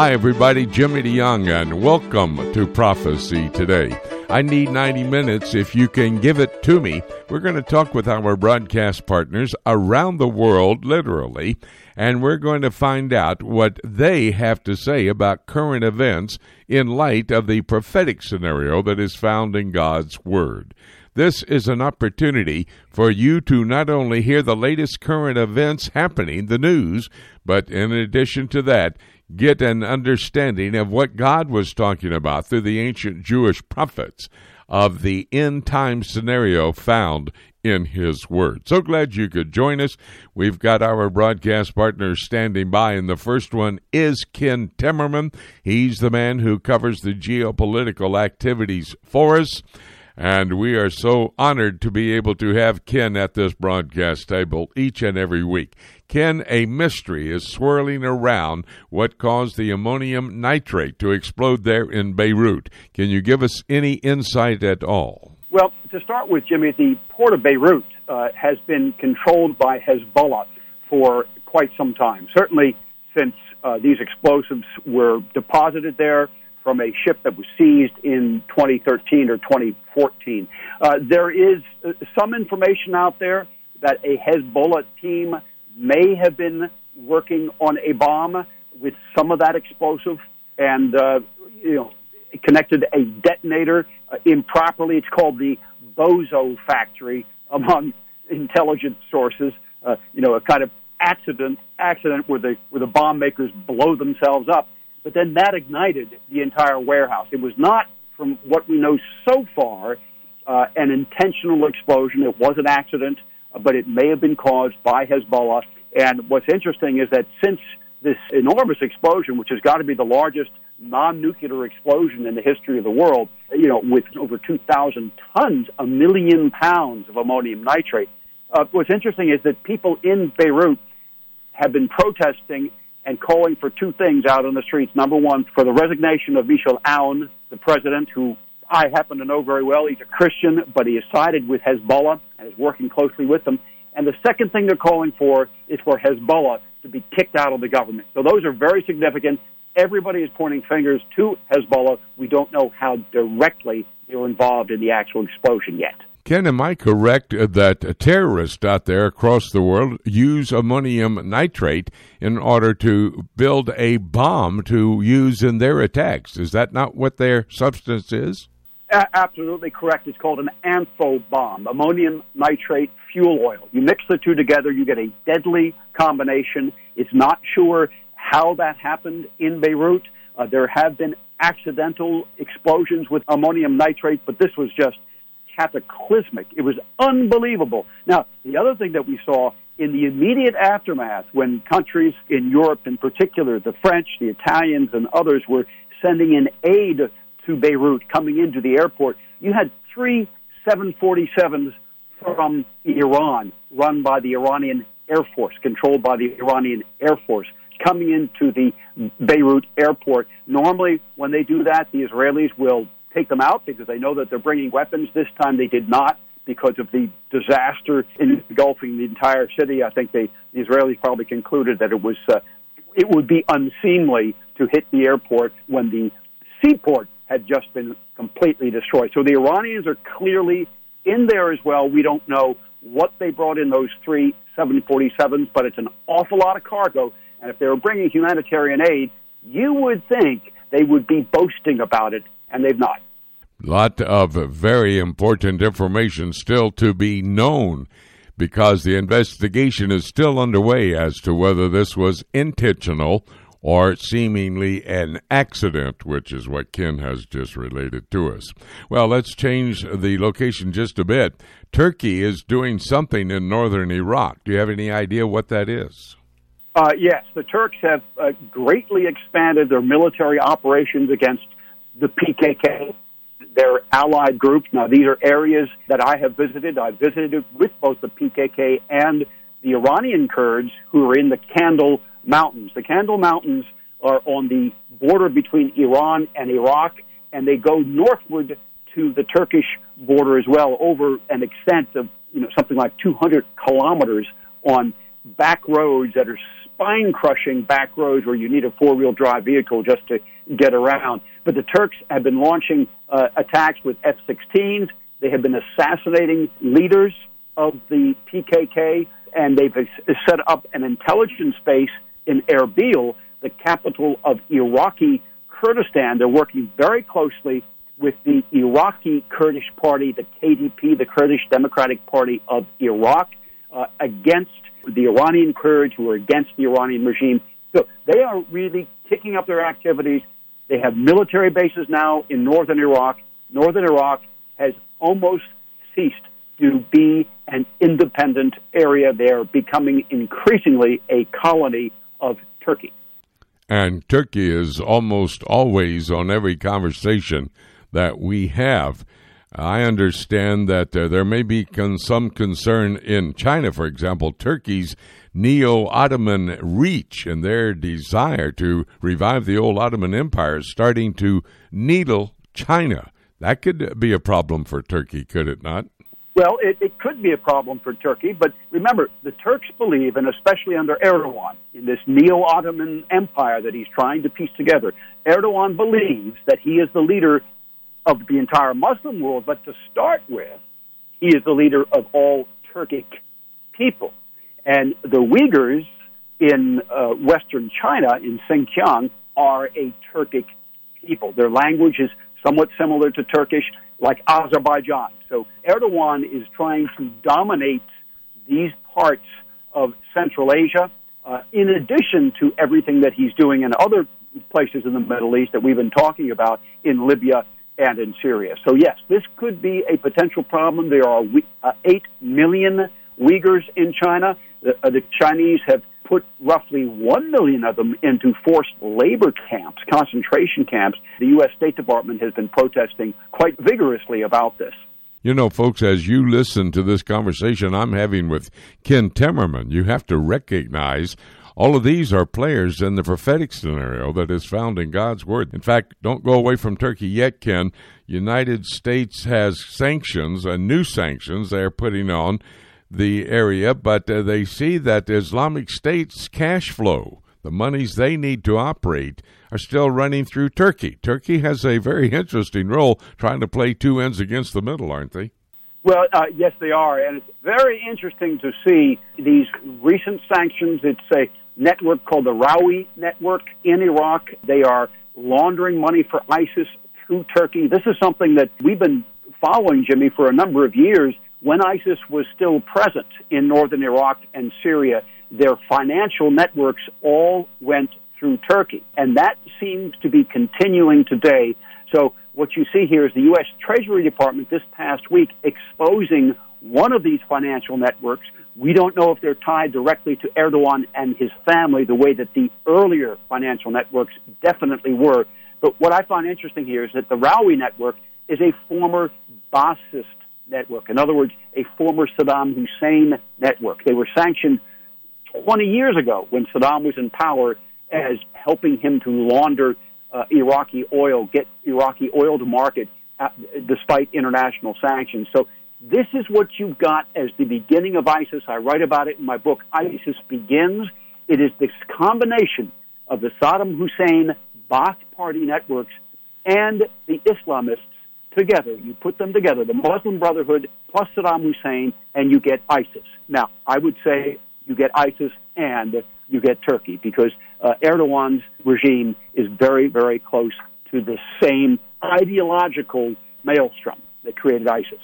Hi, everybody. Jimmy DeYoung, and welcome to Prophecy Today. I need 90 minutes if you can give it to me. We're going to talk with our broadcast partners around the world, literally, and we're going to find out what they have to say about current events in light of the prophetic scenario that is found in God's Word. This is an opportunity for you to not only hear the latest current events happening, the news, but in addition to that, get an understanding of what God was talking about through the ancient Jewish prophets of the end time scenario found in His Word. So glad you could join us. We've got our broadcast partners standing by, and the first one is Ken Timmerman. He's the man who covers the geopolitical activities for us. And we are so honored to be able to have Ken at this broadcast table each and every week. Ken, a mystery is swirling around what caused the ammonium nitrate to explode there in Beirut. Can you give us any insight at all? Well, to start with, Jimmy, the port of Beirut uh, has been controlled by Hezbollah for quite some time. Certainly since uh, these explosives were deposited there from a ship that was seized in 2013 or 2014. Uh, there is uh, some information out there that a Hezbollah team may have been working on a bomb with some of that explosive and, uh, you know, connected a detonator uh, improperly. It's called the Bozo Factory among intelligence sources. Uh, you know, a kind of accident accident where the where the bomb makers blow themselves up but then that ignited the entire warehouse. It was not, from what we know so far, uh, an intentional explosion. It was an accident, uh, but it may have been caused by Hezbollah. And what's interesting is that since this enormous explosion, which has got to be the largest non-nuclear explosion in the history of the world, you know, with over 2,000 tons, a million pounds of ammonium nitrate. Uh, what's interesting is that people in Beirut have been protesting and calling for two things out on the streets. Number one, for the resignation of Michel Aoun, the president, who I happen to know very well. He's a Christian, but he has sided with Hezbollah and is working closely with them. And the second thing they're calling for is for Hezbollah to be kicked out of the government. So those are very significant. Everybody is pointing fingers to Hezbollah. We don't know how directly they were involved in the actual explosion yet. Ken, am I correct that terrorists out there across the world use ammonium nitrate in order to build a bomb to use in their attacks? Is that not what their substance is? A- absolutely correct. It's called an ANFO bomb, ammonium nitrate fuel oil. You mix the two together, you get a deadly combination. It's not sure how that happened in Beirut. Uh, there have been accidental explosions with ammonium nitrate, but this was just cataclysmic. It was unbelievable. Now, the other thing that we saw in the immediate aftermath, when countries in Europe in particular, the French, the Italians, and others were sending in aid to Beirut coming into the airport, you had three 747s from Iran, run by the Iranian Air Force, controlled by the Iranian Air Force, coming into the Beirut airport. Normally, when they do that, the Israelis will take them out because they know that they're bringing weapons. This time they did not because of the disaster engulfing the entire city. I think they, the Israelis probably concluded that it was uh, it would be unseemly to hit the airport when the seaport had just been completely destroyed. So the Iranians are clearly in there as well. We don't know what they brought in those three 747s, but it's an awful lot of cargo. And if they were bringing humanitarian aid, you would think they would be boasting about it and they've not. Lot of very important information still to be known because the investigation is still underway as to whether this was intentional or seemingly an accident, which is what Ken has just related to us. Well, let's change the location just a bit. Turkey is doing something in northern Iraq. Do you have any idea what that is? Uh, yes, the Turks have uh, greatly expanded their military operations against the PKK, their allied groups. Now, these are areas that I have visited. I visited with both the PKK and the Iranian Kurds who are in the Kandil Mountains. The Kandil Mountains are on the border between Iran and Iraq, and they go northward to the Turkish border as well, over an extent of you know something like 200 kilometers on back roads that are spine crushing back roads where you need a four wheel drive vehicle just to get around. But the Turks have been launching uh, attacks with F 16s. They have been assassinating leaders of the PKK, and they've set up an intelligence base in Erbil, the capital of Iraqi Kurdistan. They're working very closely with the Iraqi Kurdish Party, the KDP, the Kurdish Democratic Party of Iraq, uh, against the Iranian Kurds who are against the Iranian regime. So they are really kicking up their activities. They have military bases now in northern Iraq. Northern Iraq has almost ceased to be an independent area. They are becoming increasingly a colony of Turkey. And Turkey is almost always on every conversation that we have. I understand that uh, there may be con- some concern in China, for example, Turkey's neo Ottoman reach and their desire to revive the old Ottoman Empire starting to needle China. That could be a problem for Turkey, could it not? Well, it, it could be a problem for Turkey, but remember, the Turks believe, and especially under Erdogan, in this neo Ottoman empire that he's trying to piece together, Erdogan believes that he is the leader of the entire Muslim world, but to start with, he is the leader of all Turkic people. And the Uyghurs in uh, Western China, in Xinjiang, are a Turkic people. Their language is somewhat similar to Turkish, like Azerbaijan. So Erdogan is trying to dominate these parts of Central Asia, uh, in addition to everything that he's doing in other places in the Middle East that we've been talking about in Libya and in Syria. So, yes, this could be a potential problem. There are uh, 8 million Uyghurs in China. The, uh, the Chinese have put roughly 1 million of them into forced labor camps, concentration camps. The U.S. State Department has been protesting quite vigorously about this. You know, folks, as you listen to this conversation I'm having with Ken Timmerman, you have to recognize all of these are players in the prophetic scenario that is found in God's Word. In fact, don't go away from Turkey yet, Ken. United States has sanctions, and new sanctions they're putting on the area, but uh, they see that Islamic State's cash flow, the monies they need to operate, are still running through Turkey. Turkey has a very interesting role trying to play two ends against the middle, aren't they? Well, uh, yes, they are, and it's very interesting to see these recent sanctions. It's a network called the Rawi Network in Iraq. They are laundering money for ISIS through Turkey. This is something that we've been following, Jimmy, for a number of years. When ISIS was still present in northern Iraq and Syria, their financial networks all went through Turkey. And that seems to be continuing today. So what you see here is the U.S. Treasury Department this past week exposing one of these financial networks. We don't know if they're tied directly to Erdogan and his family the way that the earlier financial networks definitely were. But what I find interesting here is that the Rawi network is a former Ba'athist network. In other words, a former Saddam Hussein network. They were sanctioned 20 years ago when Saddam was in power as helping him to launder uh, Iraqi oil, get Iraqi oil to market at, despite international sanctions. So this is what you've got as the beginning of ISIS. I write about it in my book, ISIS Begins. It is this combination of the Saddam Hussein Ba'ath Party networks and the Islamists together. You put them together, the Muslim Brotherhood plus Saddam Hussein, and you get ISIS. Now, I would say you get ISIS and you get Turkey because uh, Erdogan's regime is very, very close to the same ideological maelstrom that created ISIS.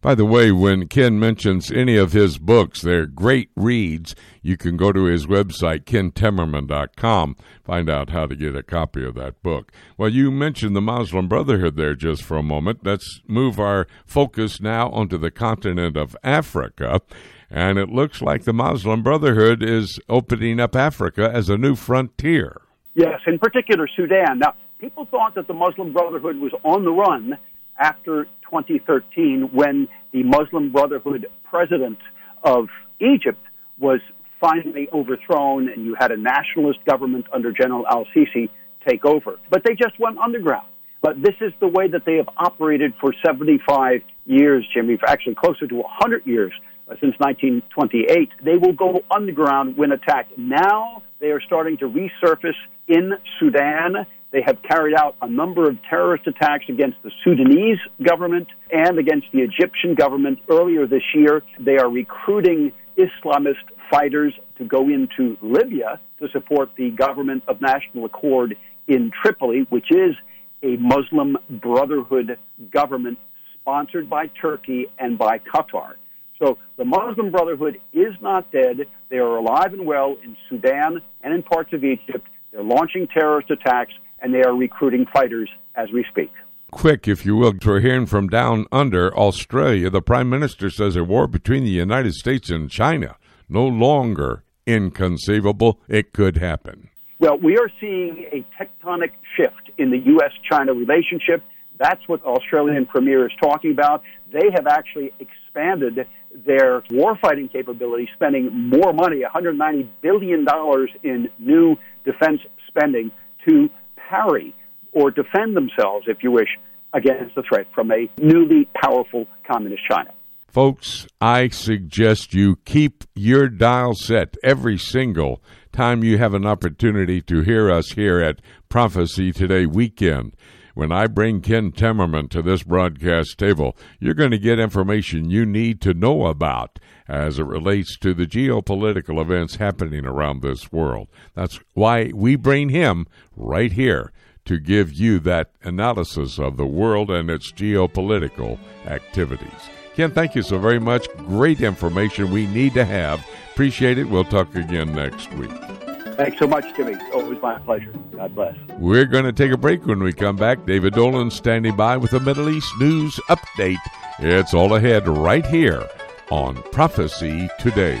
By the way, when Ken mentions any of his books, they're great reads. You can go to his website, kentimmerman.com, find out how to get a copy of that book. Well, you mentioned the Muslim Brotherhood there just for a moment. Let's move our focus now onto the continent of Africa. And it looks like the Muslim Brotherhood is opening up Africa as a new frontier. Yes, in particular Sudan. Now, people thought that the Muslim Brotherhood was on the run after 2013 when the Muslim Brotherhood president of Egypt was finally overthrown and you had a nationalist government under General al Sisi take over. But they just went underground. But this is the way that they have operated for 75 years, Jimmy, actually closer to 100 years. uh, since 1928. They will go underground when attacked. Now they are starting to resurface in Sudan. They have carried out a number of terrorist attacks against the Sudanese government and against the Egyptian government earlier this year. They are recruiting Islamist fighters to go into Libya to support the government of national accord in Tripoli, which is a Muslim Brotherhood government sponsored by Turkey and by Qatar. So the Muslim Brotherhood is not dead. They are alive and well in Sudan and in parts of Egypt. They're launching terrorist attacks and they are recruiting fighters as we speak. Quick, if you will, we're hearing from down under Australia. The Prime Minister says a war between the United States and China no longer inconceivable. It could happen. Well, we are seeing a tectonic shift in the U.S. China relationship. That's what Australian Premier is talking about. They have actually expanded their warfighting capability, spending more money, $190 billion in new defense spending to parry or defend themselves, if you wish, against the threat from a newly powerful communist China. Folks, I suggest you keep your dial set every single time you have an opportunity to hear us here at Prophecy Today Weekend. When I bring Ken Timmerman to this broadcast table, you're going to get information you need to know about as it relates to the geopolitical events happening around this world. That's why we bring him right here to give you that analysis of the world and its geopolitical activities. Ken, thank you so very much. Great information we need to have. Appreciate it. We'll talk again next week. Thanks so much, Jimmy. Always my pleasure. God bless. We're going to take a break when we come back. David Dolan standing by with a Middle East news update. It's all ahead right here on Prophecy Today.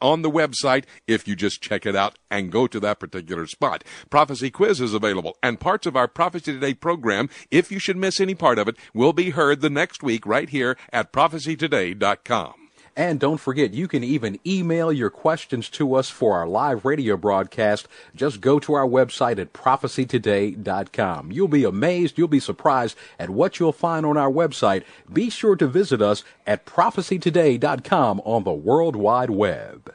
on the website if you just check it out and go to that particular spot. Prophecy Quiz is available, and parts of our Prophecy Today program, if you should miss any part of it, will be heard the next week right here at prophecytoday.com. And don't forget, you can even email your questions to us for our live radio broadcast. Just go to our website at prophecytoday.com. You'll be amazed, you'll be surprised at what you'll find on our website. Be sure to visit us at prophecytoday.com on the World Wide Web.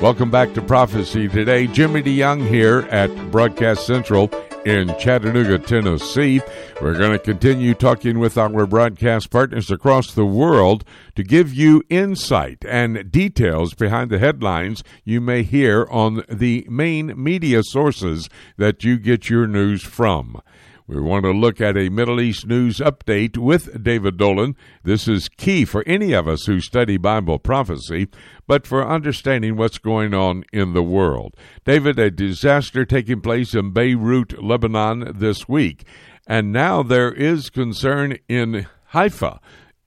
Welcome back to Prophecy Today. Jimmy DeYoung here at Broadcast Central in Chattanooga, Tennessee. We're going to continue talking with our broadcast partners across the world to give you insight and details behind the headlines you may hear on the main media sources that you get your news from. We want to look at a Middle East news update with David Dolan. This is key for any of us who study Bible prophecy, but for understanding what's going on in the world. David, a disaster taking place in Beirut, Lebanon this week, and now there is concern in Haifa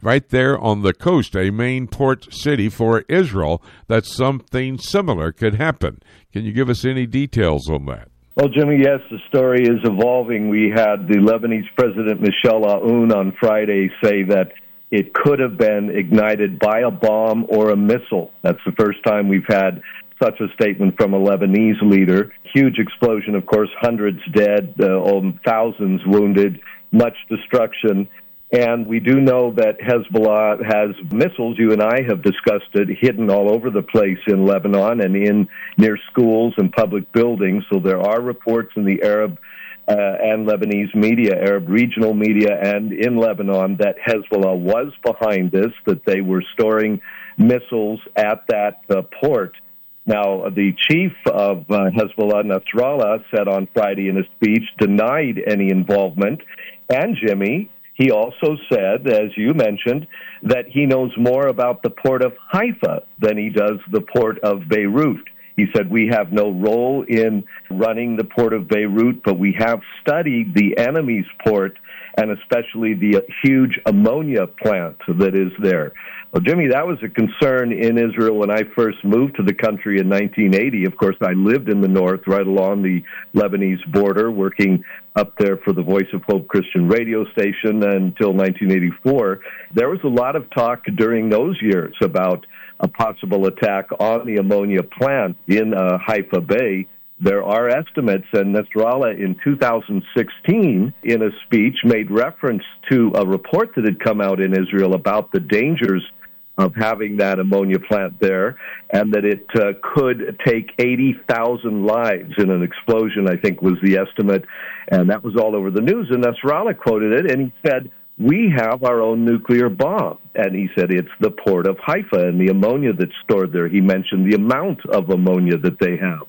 right there on the coast, a main port city for Israel, that something similar could happen. Can you give us any details on that? Well, Jimmy, yes, the story is evolving. We had the Lebanese President Michel Aoun on Friday say that it could have been ignited by a bomb or a missile. That's the first time we've had such a statement from a Lebanese leader. Huge explosion, of course, hundreds dead, uh, um, thousands wounded, much destruction. And we do know that Hezbollah has missiles, you and I have discussed it, hidden all over the place in Lebanon and in near schools and public buildings. So there are reports in the Arab uh, and Lebanese media, Arab regional media, and in Lebanon that Hezbollah was behind this, that they were storing missiles at that uh, port. Now, the chief of uh, Hezbollah, Nasrallah, said on Friday in a speech, denied any involvement. And Jimmy, he also said, as you mentioned, that he knows more about the port of Haifa than he does the port of Beirut. He said, We have no role in running the port of Beirut, but we have studied the enemy's port and especially the huge ammonia plant that is there. Well, Jimmy, that was a concern in Israel when I first moved to the country in 1980. Of course, I lived in the north, right along the Lebanese border, working up there for the Voice of Hope Christian radio station until 1984. There was a lot of talk during those years about a possible attack on the ammonia plant in uh, Haifa Bay there are estimates, and Nasrallah in 2016, in a speech, made reference to a report that had come out in Israel about the dangers of having that ammonia plant there, and that it uh, could take 80,000 lives in an explosion, I think was the estimate. And that was all over the news. And Nasrallah quoted it, and he said, we have our own nuclear bomb. And he said it's the port of Haifa and the ammonia that's stored there. He mentioned the amount of ammonia that they have.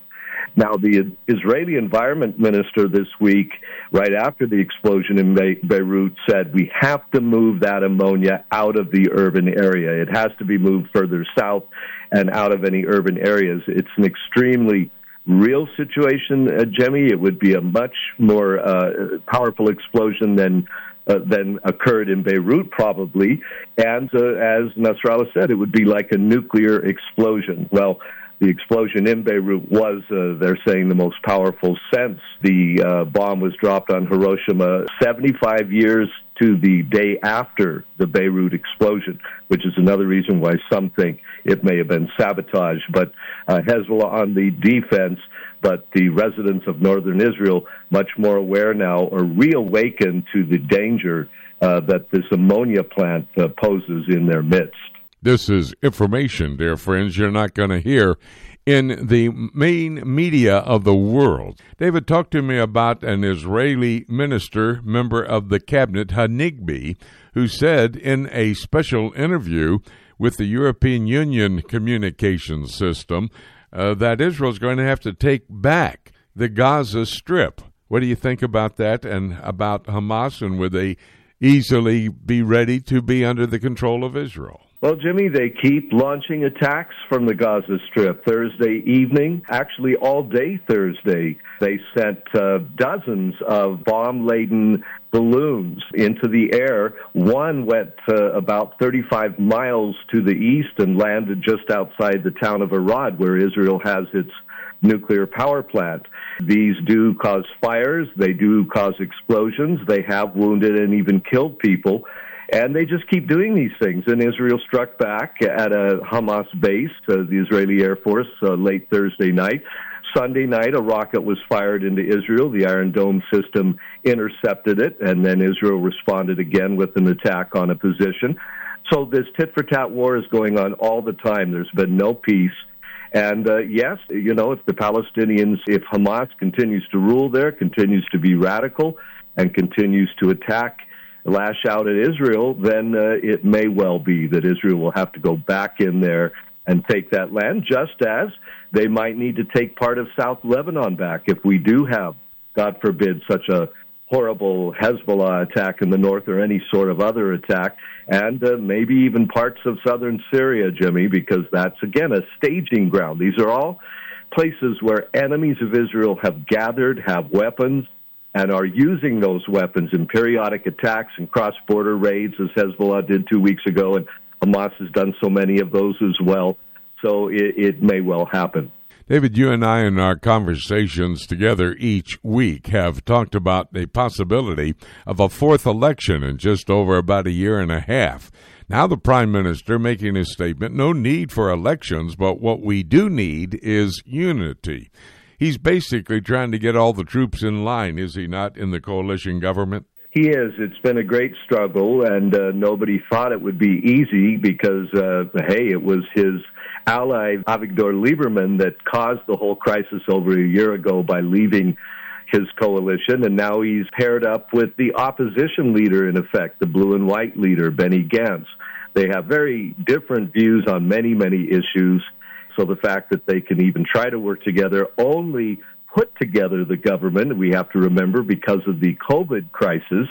Now, the Israeli environment minister this week, right after the explosion in Beirut, said we have to move that ammonia out of the urban area. It has to be moved further south and out of any urban areas. It's an extremely real situation, uh, Jimmy. It would be a much more uh, powerful explosion than uh, than occurred in Beirut, probably. And uh, as Nasrallah said, it would be like a nuclear explosion. Well, the explosion in Beirut was, uh, they're saying, the most powerful since the uh, bomb was dropped on Hiroshima 75 years to the day after the Beirut explosion, which is another reason why some think it may have been sabotage. But uh, Hezbollah on the defense, but the residents of northern Israel much more aware now or reawakened to the danger uh, that this ammonia plant uh, poses in their midst. This is information, dear friends, you're not going to hear in the main media of the world. David talked to me about an Israeli minister, member of the cabinet, Hanegbi, who said in a special interview with the European Union communications system uh, that Israel is going to have to take back the Gaza Strip. What do you think about that and about Hamas, and would they easily be ready to be under the control of Israel? Well, Jimmy, they keep launching attacks from the Gaza Strip. Thursday evening, actually all day Thursday, they sent uh, dozens of bomb laden balloons into the air. One went uh, about 35 miles to the east and landed just outside the town of Arad, where Israel has its nuclear power plant. These do cause fires, they do cause explosions, they have wounded and even killed people. And they just keep doing these things. And Israel struck back at a Hamas base, uh, the Israeli Air Force, uh, late Thursday night. Sunday night, a rocket was fired into Israel. The Iron Dome system intercepted it, and then Israel responded again with an attack on a position. So this tit for tat war is going on all the time. There's been no peace. And uh, yes, you know, if the Palestinians, if Hamas continues to rule there, continues to be radical, and continues to attack lash out at Israel, then uh, it may well be that Israel will have to go back in there and take that land, just as they might need to take part of South Lebanon back if we do have, God forbid, such a horrible Hezbollah attack in the north or any sort of other attack, and uh, maybe even parts of southern Syria, Jimmy, because that's, again, a staging ground. These are all places where enemies of Israel have gathered, have weapons, and are using those weapons in periodic attacks and cross border raids, as Hezbollah did two weeks ago, and Hamas has done so many of those as well. So it, it may well happen. David, you and I, in our conversations together each week, have talked about the possibility of a fourth election in just over about a year and a half. Now, the Prime Minister making his statement no need for elections, but what we do need is unity. He's basically trying to get all the troops in line, is he not, in the coalition government? He is. It's been a great struggle, and uh, nobody thought it would be easy because, uh, hey, it was his ally Avigdor Lieberman that caused the whole crisis over a year ago by leaving his coalition, and now he's paired up with the opposition leader, in effect, the blue and white leader, Benny Gantz. They have very different views on many, many issues. So the fact that they can even try to work together only put together the government, we have to remember, because of the COVID crisis.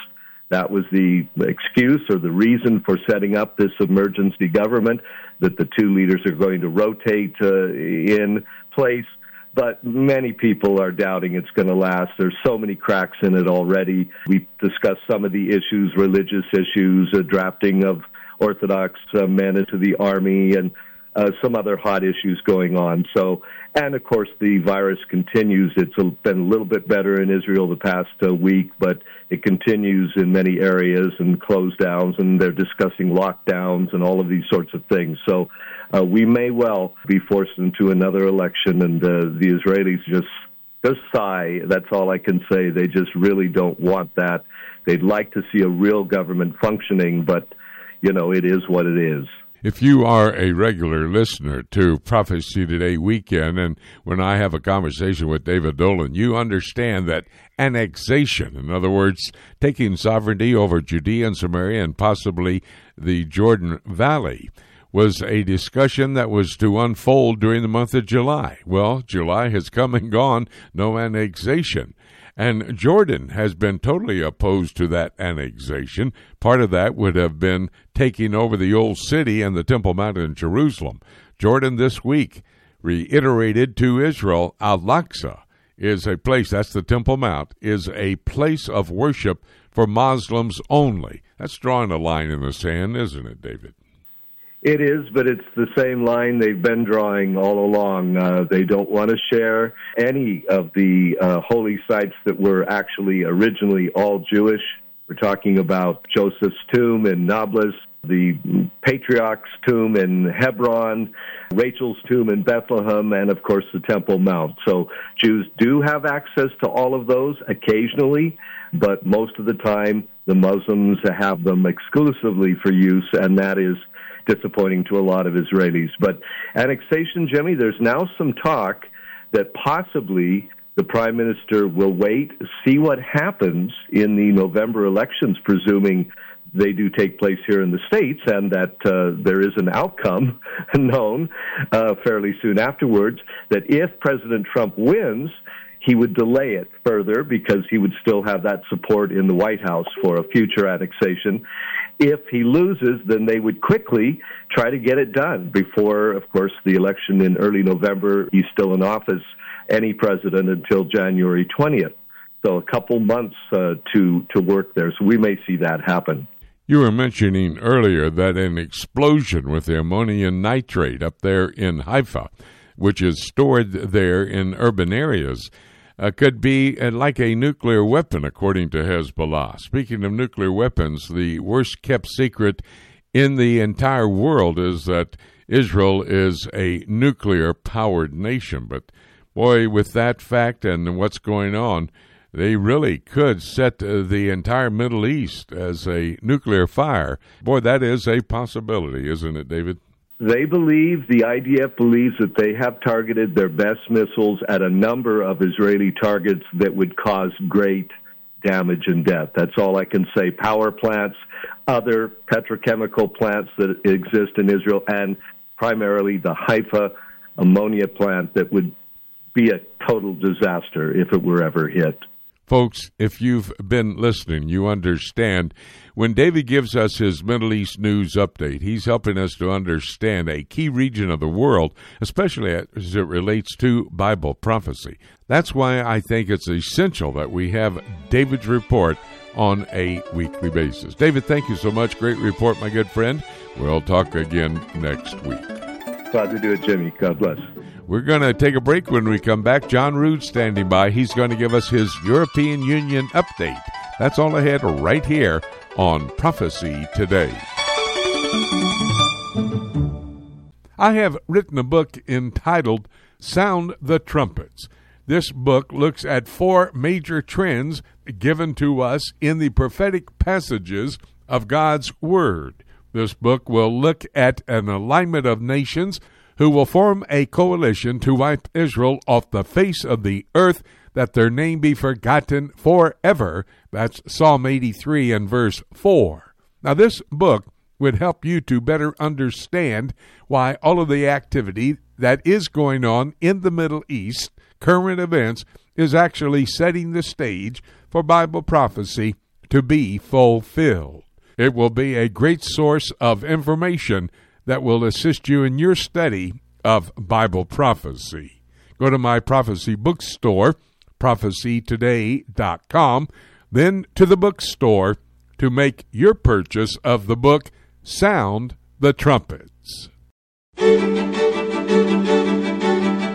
That was the excuse or the reason for setting up this emergency government that the two leaders are going to rotate uh, in place. But many people are doubting it's going to last. There's so many cracks in it already. We discussed some of the issues, religious issues, drafting of Orthodox uh, men into the army, and uh, some other hot issues going on. So, and of course, the virus continues. It's been a little bit better in Israel the past uh, week, but it continues in many areas and close downs, and they're discussing lockdowns and all of these sorts of things. So, uh, we may well be forced into another election, and uh, the Israelis just just sigh. That's all I can say. They just really don't want that. They'd like to see a real government functioning, but you know, it is what it is. If you are a regular listener to Prophecy Today weekend, and when I have a conversation with David Dolan, you understand that annexation, in other words, taking sovereignty over Judea and Samaria and possibly the Jordan Valley, was a discussion that was to unfold during the month of July. Well, July has come and gone, no annexation. And Jordan has been totally opposed to that annexation. Part of that would have been taking over the old city and the Temple Mount in Jerusalem. Jordan this week reiterated to Israel Al Aqsa is a place, that's the Temple Mount, is a place of worship for Muslims only. That's drawing a line in the sand, isn't it, David? It is, but it's the same line they've been drawing all along. Uh, they don't want to share any of the uh, holy sites that were actually originally all Jewish. We're talking about Joseph's tomb in Nablus, the patriarch's tomb in Hebron, Rachel's tomb in Bethlehem, and of course the Temple Mount. So Jews do have access to all of those occasionally, but most of the time the Muslims have them exclusively for use, and that is disappointing to a lot of Israelis. But annexation, Jimmy, there's now some talk that possibly the prime minister will wait, see what happens in the November elections, presuming they do take place here in the states, and that uh, there is an outcome known uh, fairly soon afterwards. That if President Trump wins, he would delay it further because he would still have that support in the White House for a future annexation. If he loses, then they would quickly try to get it done before, of course, the election in early November. He's still in office, any president, until January 20th. So a couple months uh, to to work there. So we may see that happen. You were mentioning earlier that an explosion with ammonium nitrate up there in Haifa, which is stored there in urban areas, uh, could be uh, like a nuclear weapon, according to Hezbollah. Speaking of nuclear weapons, the worst kept secret in the entire world is that Israel is a nuclear powered nation. But boy, with that fact and what's going on, they really could set uh, the entire Middle East as a nuclear fire. Boy, that is a possibility, isn't it, David? They believe, the IDF believes that they have targeted their best missiles at a number of Israeli targets that would cause great damage and death. That's all I can say. Power plants, other petrochemical plants that exist in Israel, and primarily the Haifa ammonia plant that would be a total disaster if it were ever hit. Folks, if you've been listening, you understand when David gives us his Middle East news update, he's helping us to understand a key region of the world, especially as it relates to Bible prophecy. That's why I think it's essential that we have David's report on a weekly basis. David, thank you so much. Great report, my good friend. We'll talk again next week. Glad to do it, Jimmy. God bless. We're going to take a break when we come back. John Rood standing by. He's going to give us his European Union update. That's all ahead right here on Prophecy Today. I have written a book entitled Sound the Trumpets. This book looks at four major trends given to us in the prophetic passages of God's Word. This book will look at an alignment of nations who will form a coalition to wipe Israel off the face of the earth, that their name be forgotten forever. That's Psalm 83 and verse 4. Now, this book would help you to better understand why all of the activity that is going on in the Middle East, current events, is actually setting the stage for Bible prophecy to be fulfilled. It will be a great source of information that will assist you in your study of Bible prophecy. Go to my prophecy bookstore, prophecytoday.com, then to the bookstore to make your purchase of the book Sound the Trumpets.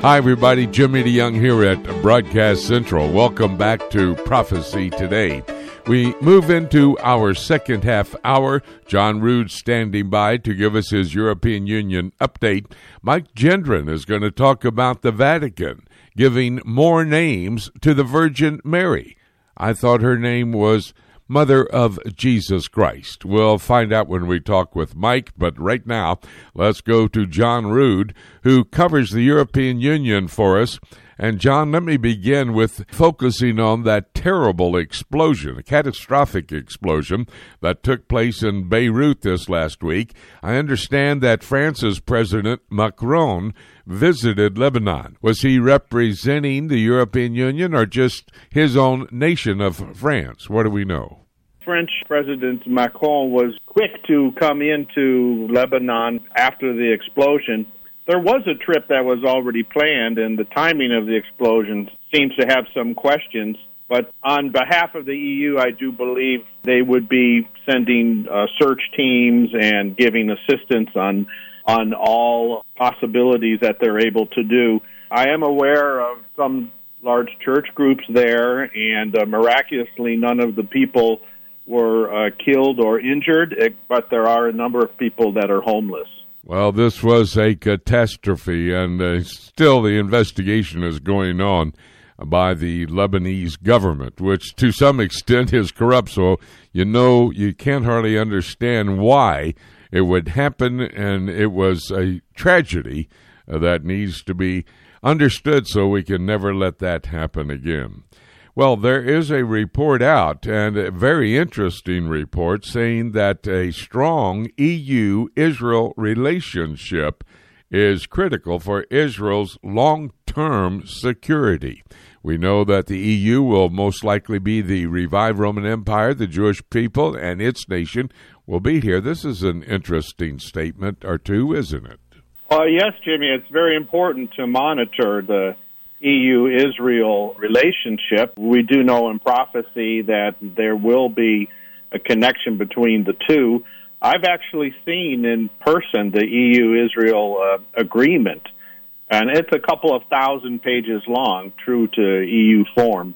Hi, everybody. Jimmy DeYoung here at Broadcast Central. Welcome back to Prophecy Today. We move into our second half hour. John Rood standing by to give us his European Union update. Mike Gendron is going to talk about the Vatican giving more names to the Virgin Mary. I thought her name was Mother of Jesus Christ. We'll find out when we talk with Mike, but right now, let's go to John Rood, who covers the European Union for us. And John, let me begin with focusing on that terrible explosion, a catastrophic explosion that took place in Beirut this last week. I understand that France's President Macron visited Lebanon. Was he representing the European Union or just his own nation of France? What do we know? French President Macron was quick to come into Lebanon after the explosion there was a trip that was already planned, and the timing of the explosion seems to have some questions. But on behalf of the EU, I do believe they would be sending uh, search teams and giving assistance on on all possibilities that they're able to do. I am aware of some large church groups there, and uh, miraculously, none of the people were uh, killed or injured, eh, but there are a number of people that are homeless. Well, this was a catastrophe, and uh, still the investigation is going on by the Lebanese government, which to some extent is corrupt. So you know you can't hardly understand why it would happen, and it was a tragedy that needs to be understood so we can never let that happen again. Well, there is a report out, and a very interesting report, saying that a strong EU Israel relationship is critical for Israel's long term security. We know that the EU will most likely be the revived Roman Empire, the Jewish people, and its nation will be here. This is an interesting statement or two, isn't it? Uh, yes, Jimmy. It's very important to monitor the EU Israel relationship. We do know in prophecy that there will be a connection between the two. I've actually seen in person the EU Israel uh, agreement, and it's a couple of thousand pages long, true to EU form.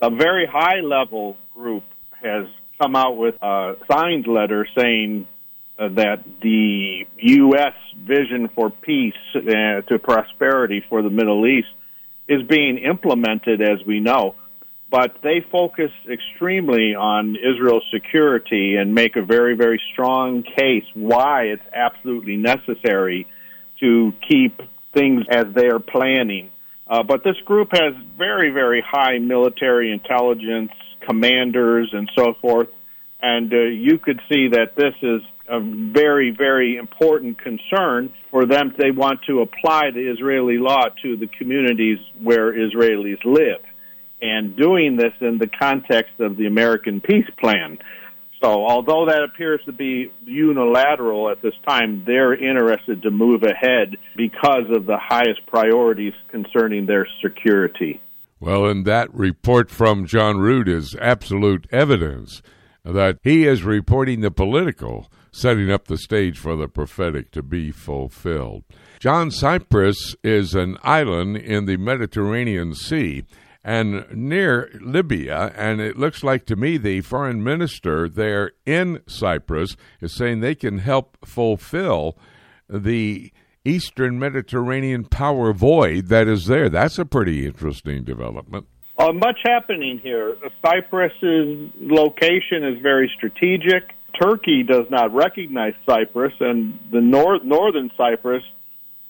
A very high level group has come out with a signed letter saying uh, that the U.S. vision for peace uh, to prosperity for the Middle East is being implemented, as we know. But they focus extremely on Israel's security and make a very, very strong case why it's absolutely necessary to keep things as they are planning. Uh, but this group has very, very high military intelligence, commanders, and so forth. And uh, you could see that this is a very, very important concern for them. They want to apply the Israeli law to the communities where Israelis live, and doing this in the context of the American peace plan. So, although that appears to be unilateral at this time, they're interested to move ahead because of the highest priorities concerning their security. Well, and that report from John Rood is absolute evidence that he is reporting the political setting up the stage for the prophetic to be fulfilled. John Cyprus is an island in the Mediterranean Sea and near Libya, and it looks like to me the foreign minister there in Cyprus is saying they can help fulfill the Eastern Mediterranean power void that is there. That's a pretty interesting development. Uh, much happening here. Cyprus's location is very strategic. Turkey does not recognize Cyprus, and the nor- northern Cyprus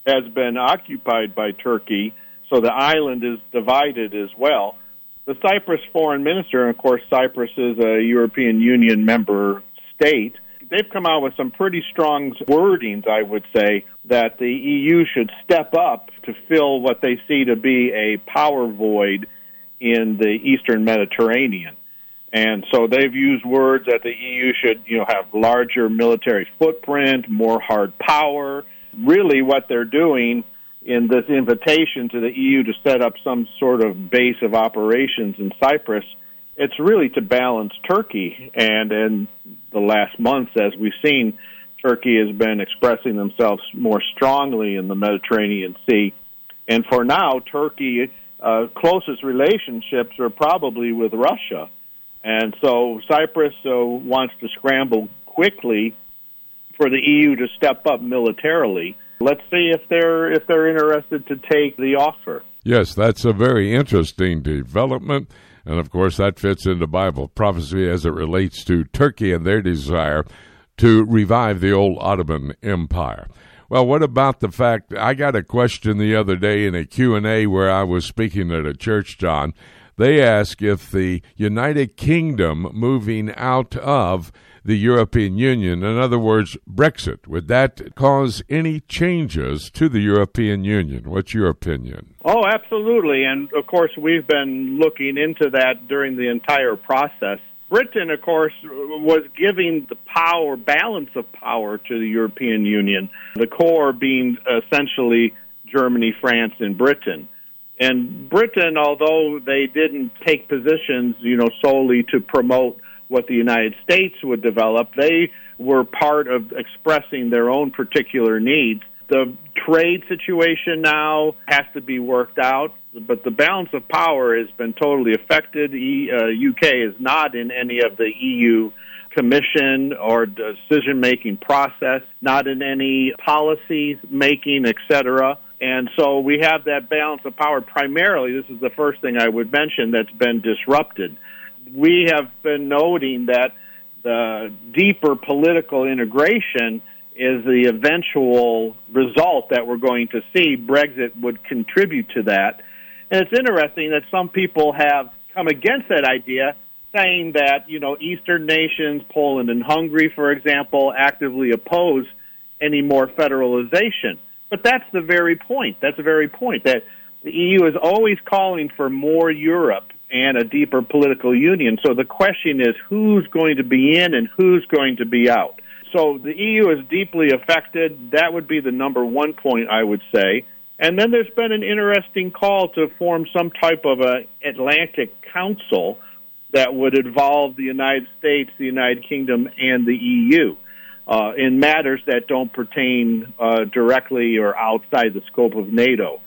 has been occupied by Turkey, so the island is divided as well. The Cyprus foreign minister, and of course, Cyprus is a European Union member state, they've come out with some pretty strong wordings, I would say, that the EU should step up to fill what they see to be a power void in the eastern Mediterranean. And so they've used words that the EU should, you know, have larger military footprint, more hard power. Really what they're doing in this invitation to the EU to set up some sort of base of operations in Cyprus, it's really to balance Turkey. And in the last months, as we've seen, Turkey has been expressing themselves more strongly in the Mediterranean Sea. And for now, Turkey uh, closest relationships are probably with Russia. And so Cyprus uh, wants to scramble quickly for the EU to step up militarily. Let's see if they're if they're interested to take the offer. Yes, that's a very interesting development. And of course, that fits into Bible prophecy as it relates to Turkey and their desire to revive the old Ottoman Empire. Well, what about the fact I got a question the other day in a Q&A where I was speaking at a church, John. They ask if the United Kingdom moving out of the European Union, in other words, Brexit, would that cause any changes to the European Union? What's your opinion? Oh, absolutely. And of course, we've been looking into that during the entire process. Britain, of course, was giving the power, balance of power to the European Union, the core being essentially Germany, France, and Britain. And Britain, although they didn't take positions, you know, solely to promote what the United States would develop, they were part of expressing their own particular needs. The trade situation now has to be worked out but the balance of power has been totally affected. E, uh, UK is not in any of the EU commission or decision making process, not in any policy making, etc. And so we have that balance of power primarily. This is the first thing I would mention that's been disrupted. We have been noting that the deeper political integration is the eventual result that we're going to see. Brexit would contribute to that. And it's interesting that some people have come against that idea, saying that, you know, Eastern nations, Poland and Hungary, for example, actively oppose any more federalization. But that's the very point. That's the very point that the EU is always calling for more Europe and a deeper political union. So the question is who's going to be in and who's going to be out. So the EU is deeply affected. That would be the number one point I would say. And then there's been an interesting call to form some type of a Atlantic Council that would involve the United States, the United Kingdom, and the EU uh, in matters that don't pertain uh, directly or outside the scope of NATO.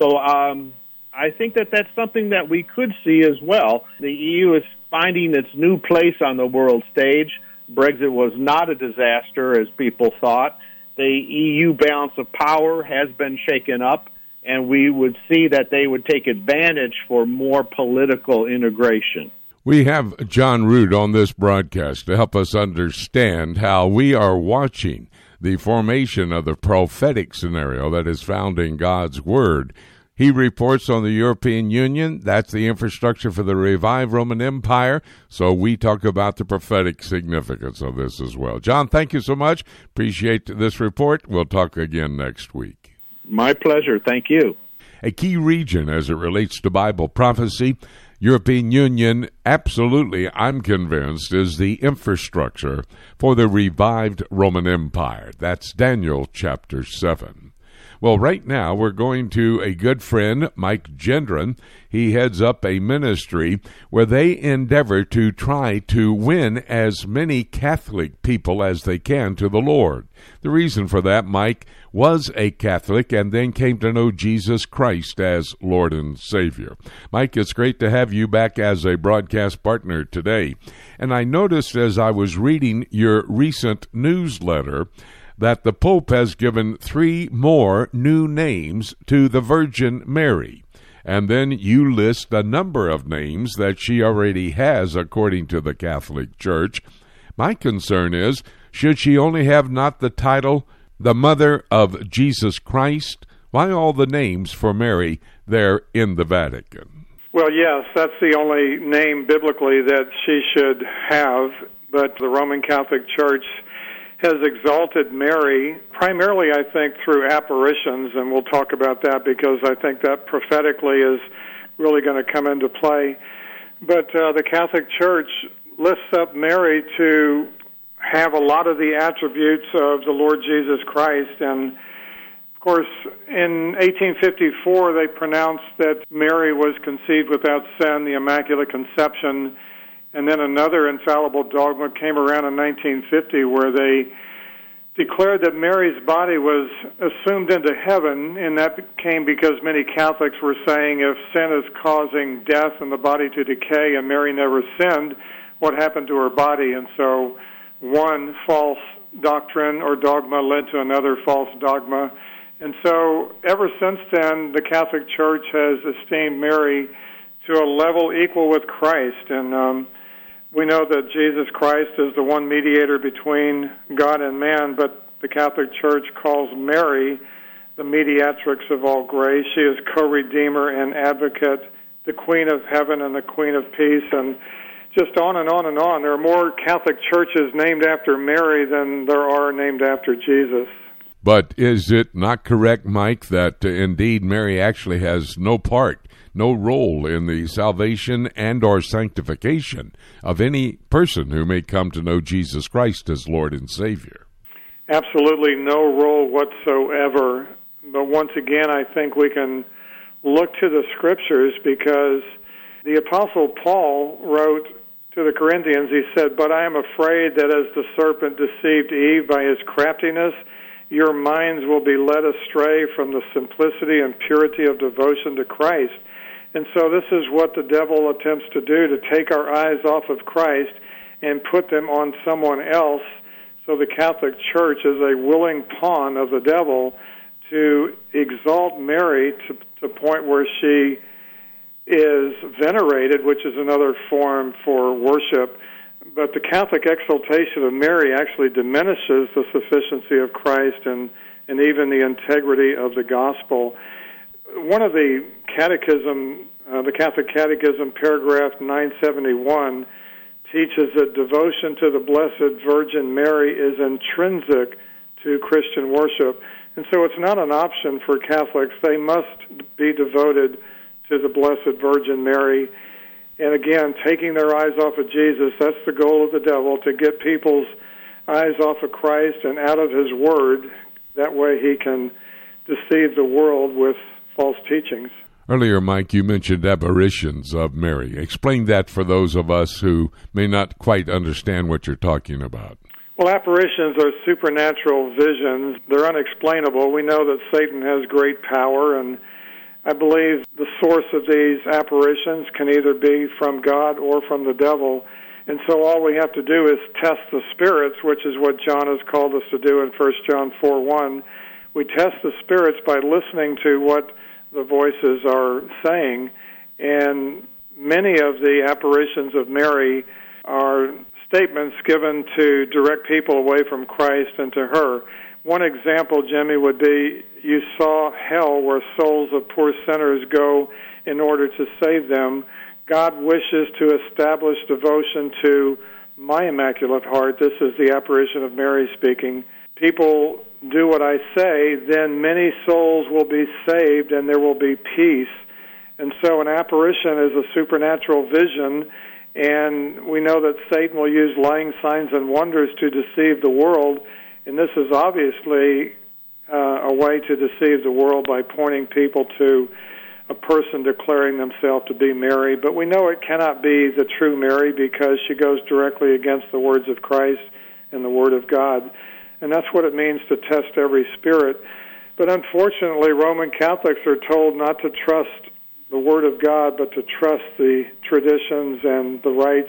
So um, I think that that's something that we could see as well. The EU is finding its new place on the world stage. Brexit was not a disaster as people thought the EU balance of power has been shaken up, and we would see that they would take advantage for more political integration. We have John Root on this broadcast to help us understand how we are watching the formation of the prophetic scenario that is found in God's Word. He reports on the European Union. That's the infrastructure for the revived Roman Empire. So we talk about the prophetic significance of this as well. John, thank you so much. Appreciate this report. We'll talk again next week. My pleasure. Thank you. A key region as it relates to Bible prophecy. European Union, absolutely, I'm convinced, is the infrastructure for the revived Roman Empire. That's Daniel chapter 7. Well, right now we're going to a good friend, Mike Gendron. He heads up a ministry where they endeavor to try to win as many Catholic people as they can to the Lord. The reason for that, Mike was a Catholic and then came to know Jesus Christ as Lord and Savior. Mike, it's great to have you back as a broadcast partner today. And I noticed as I was reading your recent newsletter that the Pope has given three more new names to the Virgin Mary. And then you list a number of names that she already has according to the Catholic Church. My concern is should she only have not the title the Mother of Jesus Christ? Why all the names for Mary there in the Vatican? Well, yes, that's the only name biblically that she should have, but the Roman Catholic Church has exalted Mary primarily, I think, through apparitions, and we'll talk about that because I think that prophetically is really going to come into play. But uh, the Catholic Church lifts up Mary to have a lot of the attributes of the Lord Jesus Christ. And of course, in 1854, they pronounced that Mary was conceived without sin, the Immaculate Conception and then another infallible dogma came around in 1950 where they declared that Mary's body was assumed into heaven, and that came because many Catholics were saying if sin is causing death and the body to decay and Mary never sinned, what happened to her body? And so one false doctrine or dogma led to another false dogma. And so ever since then, the Catholic Church has esteemed Mary to a level equal with Christ. And um, we know that Jesus Christ is the one mediator between God and man, but the Catholic Church calls Mary the mediatrix of all grace. She is co redeemer and advocate, the Queen of heaven and the Queen of peace, and just on and on and on. There are more Catholic churches named after Mary than there are named after Jesus. But is it not correct, Mike, that uh, indeed Mary actually has no part no role in the salvation and or sanctification of any person who may come to know Jesus Christ as Lord and Savior. Absolutely no role whatsoever. But once again, I think we can look to the scriptures because the Apostle Paul wrote to the Corinthians, he said, But I am afraid that as the serpent deceived Eve by his craftiness, your minds will be led astray from the simplicity and purity of devotion to Christ. And so this is what the devil attempts to do to take our eyes off of Christ and put them on someone else. So the Catholic Church is a willing pawn of the devil to exalt Mary to the point where she is venerated, which is another form for worship. But the Catholic exaltation of Mary actually diminishes the sufficiency of Christ and, and even the integrity of the gospel one of the catechism, uh, the Catholic Catechism, paragraph 971, teaches that devotion to the Blessed Virgin Mary is intrinsic to Christian worship. And so it's not an option for Catholics. They must be devoted to the Blessed Virgin Mary. And again, taking their eyes off of Jesus, that's the goal of the devil, to get people's eyes off of Christ and out of his word. That way he can deceive the world with false teachings. Earlier, Mike, you mentioned apparitions of Mary. Explain that for those of us who may not quite understand what you're talking about. Well, apparitions are supernatural visions. They're unexplainable. We know that Satan has great power, and I believe the source of these apparitions can either be from God or from the devil. And so all we have to do is test the spirits, which is what John has called us to do in 1 John 4 1. We test the spirits by listening to what the voices are saying. And many of the apparitions of Mary are statements given to direct people away from Christ and to her. One example, Jimmy, would be you saw hell where souls of poor sinners go in order to save them. God wishes to establish devotion to my Immaculate Heart. This is the apparition of Mary speaking. People do what I say, then many souls will be saved and there will be peace. And so an apparition is a supernatural vision, and we know that Satan will use lying signs and wonders to deceive the world, and this is obviously uh, a way to deceive the world by pointing people to a person declaring themselves to be Mary. But we know it cannot be the true Mary because she goes directly against the words of Christ and the Word of God. And that's what it means to test every spirit. But unfortunately, Roman Catholics are told not to trust the Word of God, but to trust the traditions and the rites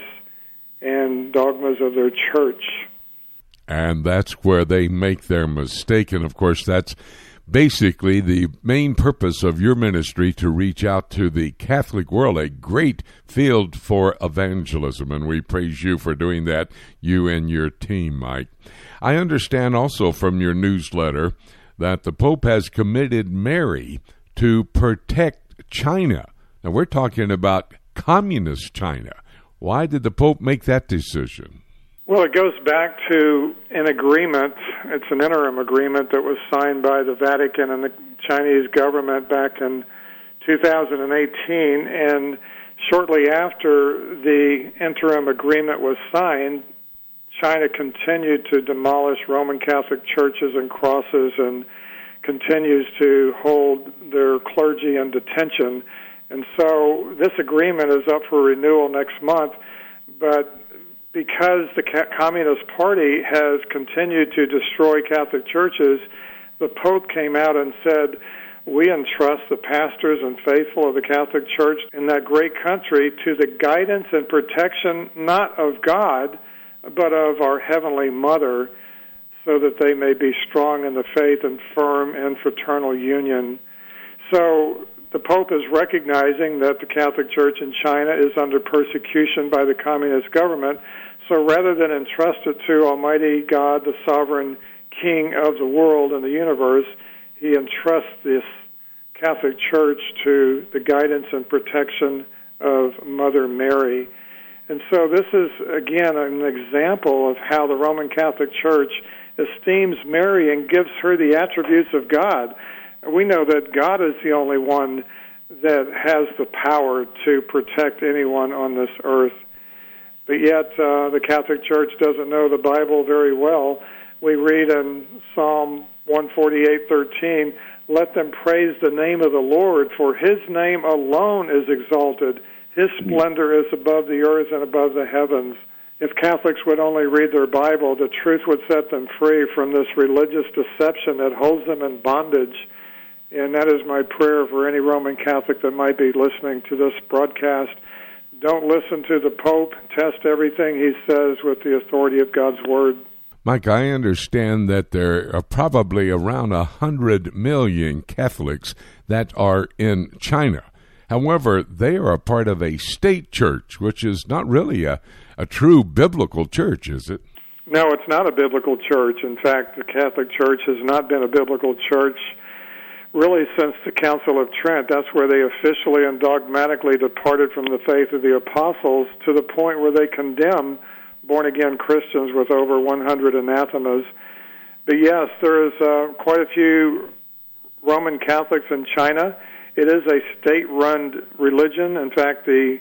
and dogmas of their church. And that's where they make their mistake. And of course, that's basically the main purpose of your ministry to reach out to the Catholic world, a great field for evangelism. And we praise you for doing that, you and your team, Mike. I understand also from your newsletter that the Pope has committed Mary to protect China. Now, we're talking about communist China. Why did the Pope make that decision? Well, it goes back to an agreement. It's an interim agreement that was signed by the Vatican and the Chinese government back in 2018. And shortly after the interim agreement was signed, China continued to demolish Roman Catholic churches and crosses and continues to hold their clergy in detention. And so this agreement is up for renewal next month, but because the Communist Party has continued to destroy Catholic churches, the Pope came out and said, We entrust the pastors and faithful of the Catholic Church in that great country to the guidance and protection not of God, but of our Heavenly Mother, so that they may be strong in the faith and firm in fraternal union. So the Pope is recognizing that the Catholic Church in China is under persecution by the communist government. So rather than entrust it to Almighty God, the sovereign King of the world and the universe, he entrusts this Catholic Church to the guidance and protection of Mother Mary. And so this is, again, an example of how the Roman Catholic Church esteems Mary and gives her the attributes of God we know that God is the only one that has the power to protect anyone on this earth. But yet, uh, the Catholic Church doesn't know the Bible very well. We read in Psalm 148:13, "Let them praise the name of the Lord, for His name alone is exalted. His splendor is above the earth and above the heavens." If Catholics would only read their Bible, the truth would set them free from this religious deception that holds them in bondage and that is my prayer for any Roman Catholic that might be listening to this broadcast. Don't listen to the Pope. Test everything he says with the authority of God's Word. Mike, I understand that there are probably around a hundred million Catholics that are in China. However, they are a part of a state church, which is not really a, a true biblical church, is it? No, it's not a biblical church. In fact, the Catholic Church has not been a biblical church really since the Council of Trent. That's where they officially and dogmatically departed from the faith of the apostles to the point where they condemn born again Christians with over 100 anathemas. But yes, there is uh, quite a few Roman Catholics in China. It is a state run religion. In fact, the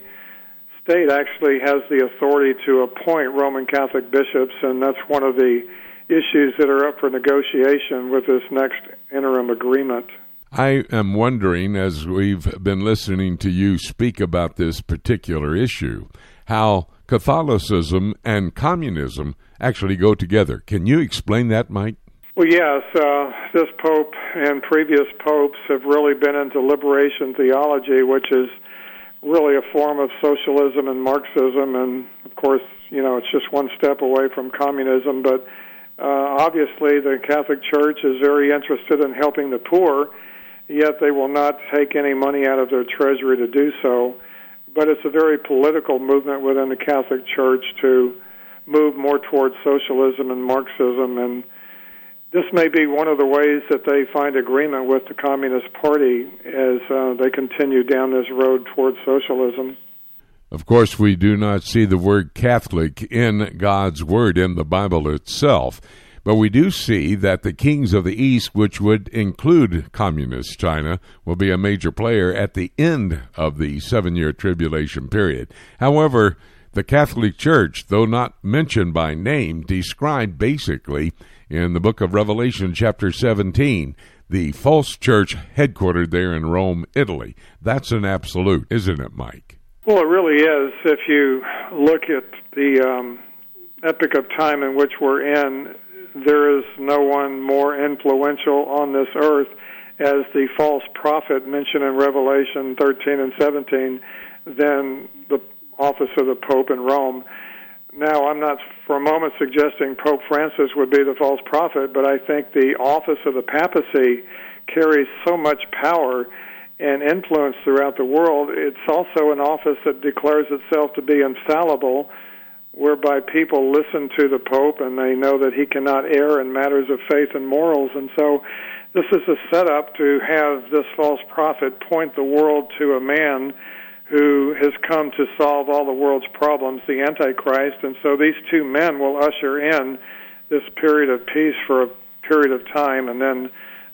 state actually has the authority to appoint Roman Catholic bishops, and that's one of the issues that are up for negotiation with this next interim agreement. I am wondering, as we've been listening to you speak about this particular issue, how Catholicism and communism actually go together. Can you explain that, Mike? Well, yes. Uh, this pope and previous popes have really been into liberation theology, which is really a form of socialism and Marxism. And of course, you know, it's just one step away from communism. But uh, obviously, the Catholic Church is very interested in helping the poor yet they will not take any money out of their treasury to do so. But it's a very political movement within the Catholic Church to move more towards socialism and Marxism. And this may be one of the ways that they find agreement with the Communist Party as uh, they continue down this road towards socialism. Of course, we do not see the word Catholic in God's Word in the Bible itself. But we do see that the kings of the East, which would include communist China, will be a major player at the end of the seven year tribulation period. However, The Catholic Church, though not mentioned by name, described basically in the book of Revelation, chapter 17, the false church headquartered there in Rome, Italy. That's an absolute, isn't it, Mike? Well, it really is. If you look at the um, epoch of time in which we're in, there is no one more influential on this earth as the false prophet mentioned in Revelation 13 and 17 than the office of the Pope in Rome. Now, I'm not for a moment suggesting Pope Francis would be the false prophet, but I think the office of the papacy carries so much power and influence throughout the world. It's also an office that declares itself to be infallible, whereby people listen to the Pope and they know that he cannot err in matters of faith and morals. And so, this is a setup to have this false prophet point the world to a man who has come to solve all the world's problems, the Antichrist. And so these two men will usher in this period of peace for a period of time, and then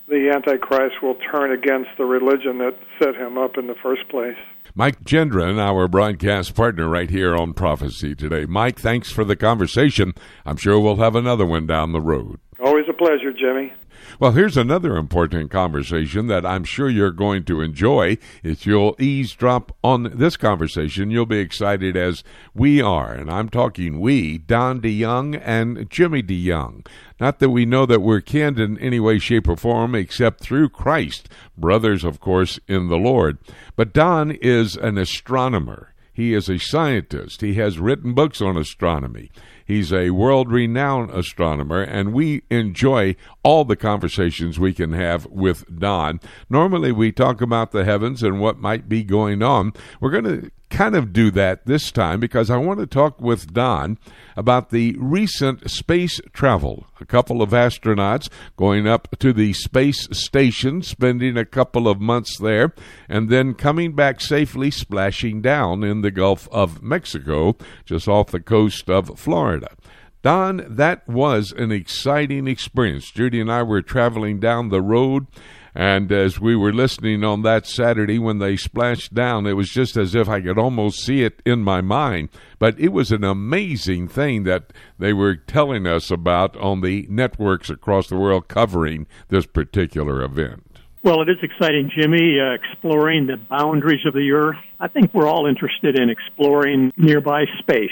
the Antichrist will turn against the religion that set him up in the first place. Mike Gendron, our broadcast partner right here on Prophecy today. Mike, thanks for the conversation. I'm sure we'll have another one down the road. Always a pleasure, Jimmy. Well, here's another important conversation that I'm sure you're going to enjoy. If you'll eavesdrop on this conversation, you'll be excited as we are. And I'm talking we, Don DeYoung and Jimmy DeYoung. Not that we know that we're kin in any way, shape, or form except through Christ, brothers, of course, in the Lord. But Don is an astronomer. He is a scientist. He has written books on astronomy. He's a world renowned astronomer, and we enjoy all the conversations we can have with Don. Normally, we talk about the heavens and what might be going on. We're going to kind of do that this time because I want to talk with Don about the recent space travel. A couple of astronauts going up to the space station, spending a couple of months there, and then coming back safely, splashing down in the Gulf of Mexico, just off the coast of Florida. Don, that was an exciting experience. Judy and I were traveling down the road and as we were listening on that Saturday when they splashed down, it was just as if I could almost see it in my mind. But it was an amazing thing that they were telling us about on the networks across the world covering this particular event. Well, it is exciting, Jimmy, uh, exploring the boundaries of the Earth. I think we're all interested in exploring nearby space.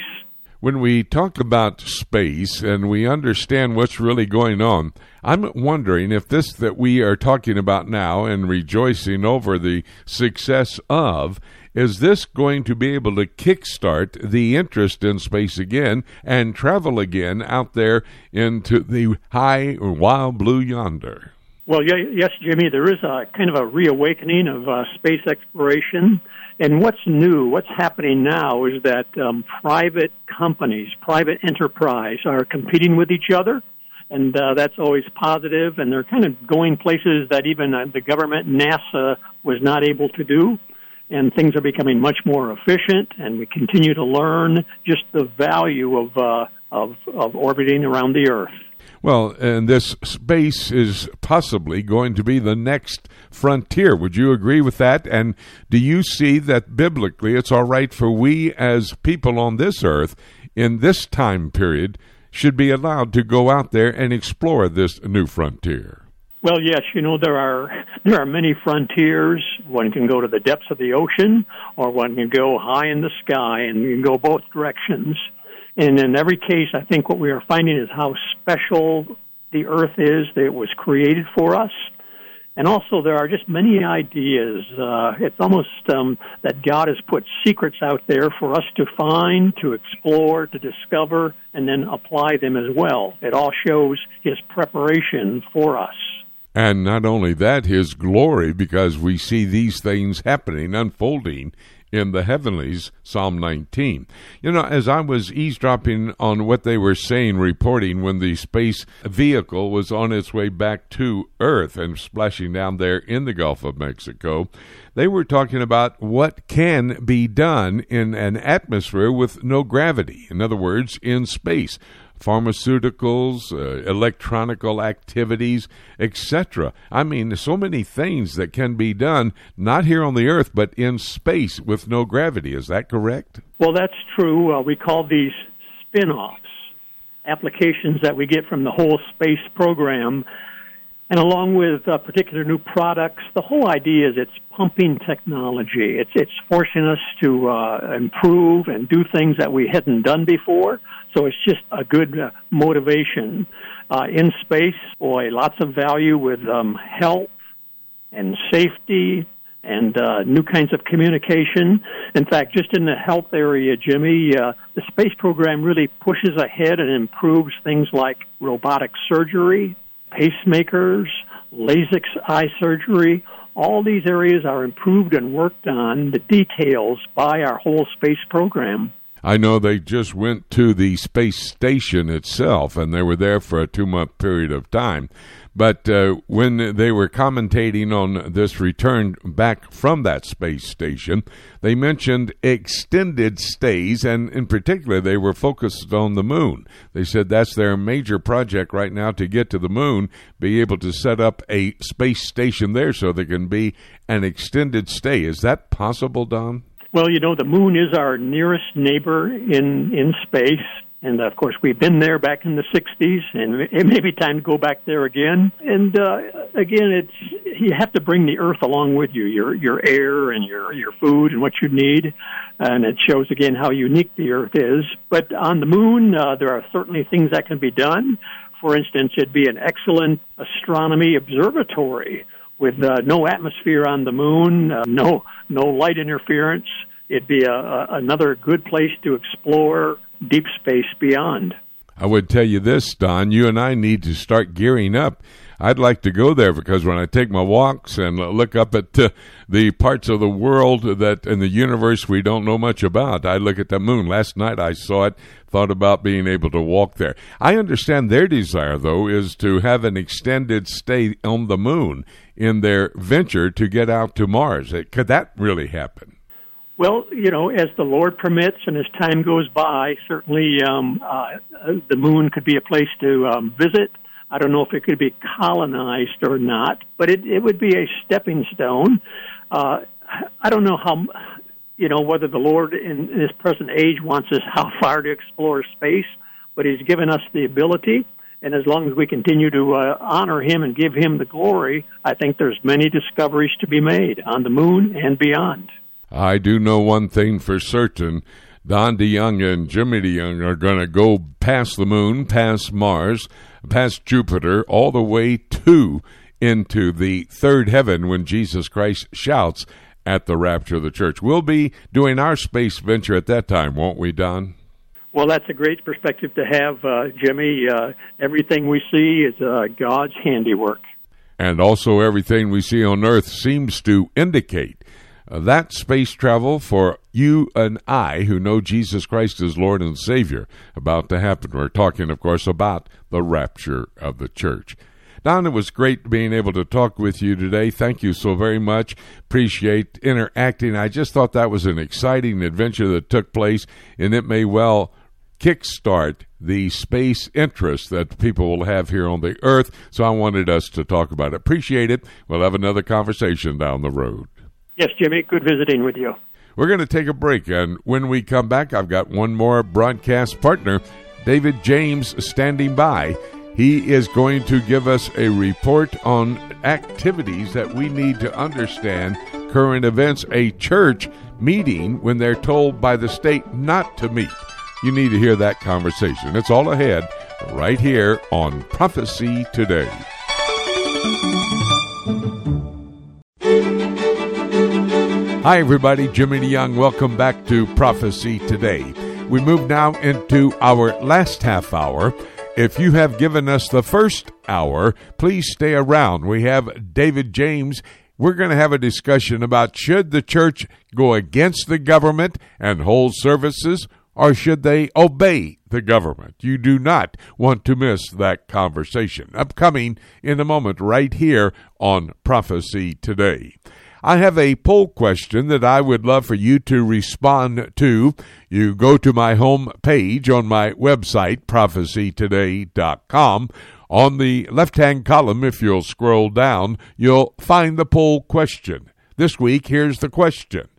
When we talk about space and we understand what's really going on, I'm wondering if this that we are talking about now and rejoicing over the success of is this going to be able to kickstart the interest in space again and travel again out there into the high wild blue yonder? Well, yes, Jimmy, there is a kind of a reawakening of uh, space exploration. And what's new, what's happening now is that um, private companies, private enterprise are competing with each other and uh, that's always positive. And they're kind of going places that even uh, the government, NASA, was not able to do. And things are becoming much more efficient, and we continue to learn just the value of uh, of, of orbiting around the Earth. Well, and this space is possibly going to be the next frontier. Would you agree with that? And do you see that biblically it's all right for we as people on this earth in this time period should be allowed to go out there and explore this new frontier. Well, yes, you know there are there are many frontiers. One can go to the depths of the ocean, or one can go high in the sky, and you can go both directions. And in every case, I think what we are finding is how special the Earth is that it was created for us, and also, there are just many ideas. Uh, it's almost um, that God has put secrets out there for us to find, to explore, to discover, and then apply them as well. It all shows His preparation for us. And not only that, His glory, because we see these things happening, unfolding in the heavenlies, Psalm 19. You know, as I was eavesdropping on what they were saying, reporting when the space vehicle was on its way back to Earth and splashing down there in the Gulf of Mexico, they were talking about what can be done in an atmosphere with no gravity. In other words, in space pharmaceuticals, uh, electronical activities, etc. I mean, there's so many things that can be done not here on the Earth, but in space with no gravity. Is that correct? Well, that's true. Uh, we call these spin offs, applications that we get from the whole space program. And along with uh, particular new products, the whole idea is it's pumping technology. It's it's forcing us to uh, improve and do things that we hadn't done before. So it's just a good uh, motivation. Uh, in space, boy, lots of value with um, health and safety and uh, new kinds of communication. In fact, just in the health area, Jimmy, uh, the space program really pushes ahead and improves things like robotic surgery, pacemakers, LASIK eye surgery. All these areas are improved and worked on, the details by our whole space program. I know they just went to the space station itself, and they were there for a two month period of time. But uh, when they were commentating on this return back from that space station, they mentioned extended stays, and in particular, they were focused on the moon. They said that's their major project right now to get to the moon, be able to set up a space station there so there can be an extended stay. Is that possible, Don? Well, you know, the moon is our nearest neighbor in in space, and of course we've been there back in the '60s, and it may be time to go back there again. And uh, again, it's you have to bring the Earth along with you, your your air and your your food and what you need, and it shows again how unique the Earth is. But on the moon, uh, there are certainly things that can be done. For instance, it'd be an excellent astronomy observatory with uh, no atmosphere on the moon, uh, no no light interference. It'd be a, a, another good place to explore deep space beyond. I would tell you this, Don. You and I need to start gearing up. I'd like to go there because when I take my walks and look up at uh, the parts of the world that in the universe we don't know much about, I look at the moon. Last night I saw it, thought about being able to walk there. I understand their desire, though, is to have an extended stay on the moon in their venture to get out to Mars. Could that really happen? Well, you know, as the Lord permits and as time goes by, certainly um, uh, the moon could be a place to um, visit. I don't know if it could be colonized or not, but it, it would be a stepping stone. Uh, I don't know how, you know, whether the Lord in, in His present age wants us how far to explore space, but He's given us the ability. And as long as we continue to uh, honor him and give him the glory, I think there's many discoveries to be made on the moon and beyond. I do know one thing for certain. Don DeYoung and Jimmy DeYoung are going to go past the moon, past Mars, past Jupiter, all the way to into the third heaven when Jesus Christ shouts at the rapture of the church. We'll be doing our space venture at that time, won't we, Don? Well, that's a great perspective to have, uh, Jimmy. Uh, everything we see is uh, God's handiwork. And also, everything we see on Earth seems to indicate Uh, that space travel for you and I, who know Jesus Christ as Lord and Savior, about to happen. We're talking, of course, about the rapture of the church. Don, it was great being able to talk with you today. Thank you so very much. Appreciate interacting. I just thought that was an exciting adventure that took place, and it may well kickstart the space interest that people will have here on the Earth. So I wanted us to talk about it. Appreciate it. We'll have another conversation down the road. Yes, Jimmy. Good visiting with you. We're going to take a break, and when we come back, I've got one more broadcast partner, David James, standing by. He is going to give us a report on activities that we need to understand current events, a church meeting when they're told by the state not to meet. You need to hear that conversation. It's all ahead right here on Prophecy Today. Hi, everybody. Jimmy DeYoung. Welcome back to Prophecy Today. We move now into our last half hour. If you have given us the first hour, please stay around. We have David James. We're going to have a discussion about should the church go against the government and hold services or should they obey the government? You do not want to miss that conversation. Upcoming in a moment, right here on Prophecy Today. I have a poll question that I would love for you to respond to. You go to my home page on my website, prophecytoday.com. On the left hand column, if you'll scroll down, you'll find the poll question. This week, here's the question.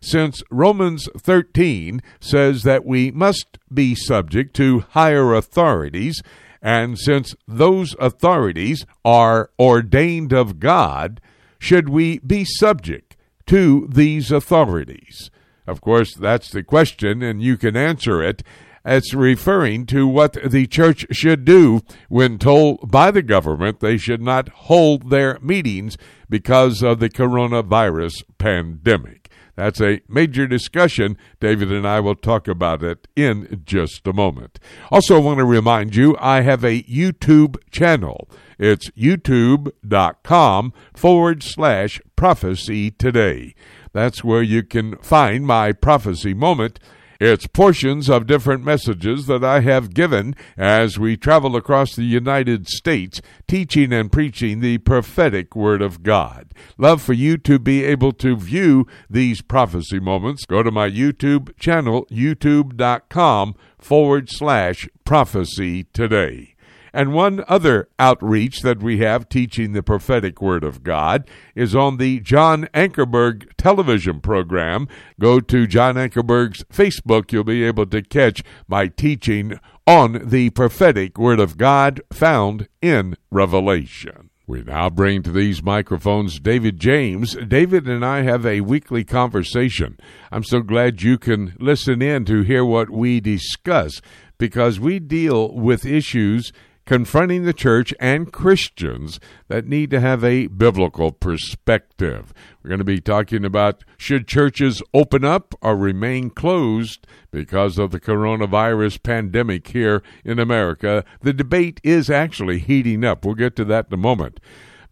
Since Romans 13 says that we must be subject to higher authorities, and since those authorities are ordained of God, should we be subject to these authorities? Of course, that's the question, and you can answer it. It's referring to what the church should do when told by the government they should not hold their meetings because of the coronavirus pandemic. That's a major discussion. David and I will talk about it in just a moment. Also, I want to remind you I have a YouTube channel. It's youtube.com forward slash prophecy today. That's where you can find my prophecy moment. It's portions of different messages that I have given as we travel across the United States teaching and preaching the prophetic Word of God. Love for you to be able to view these prophecy moments. Go to my YouTube channel, youtube.com forward slash prophecy today. And one other outreach that we have teaching the prophetic word of God is on the John Ankerberg television program. Go to John Ankerberg's Facebook. You'll be able to catch my teaching on the prophetic word of God found in Revelation. We now bring to these microphones David James. David and I have a weekly conversation. I'm so glad you can listen in to hear what we discuss because we deal with issues confronting the church and Christians that need to have a biblical perspective. We're going to be talking about should churches open up or remain closed because of the coronavirus pandemic here in America. The debate is actually heating up. We'll get to that in a moment.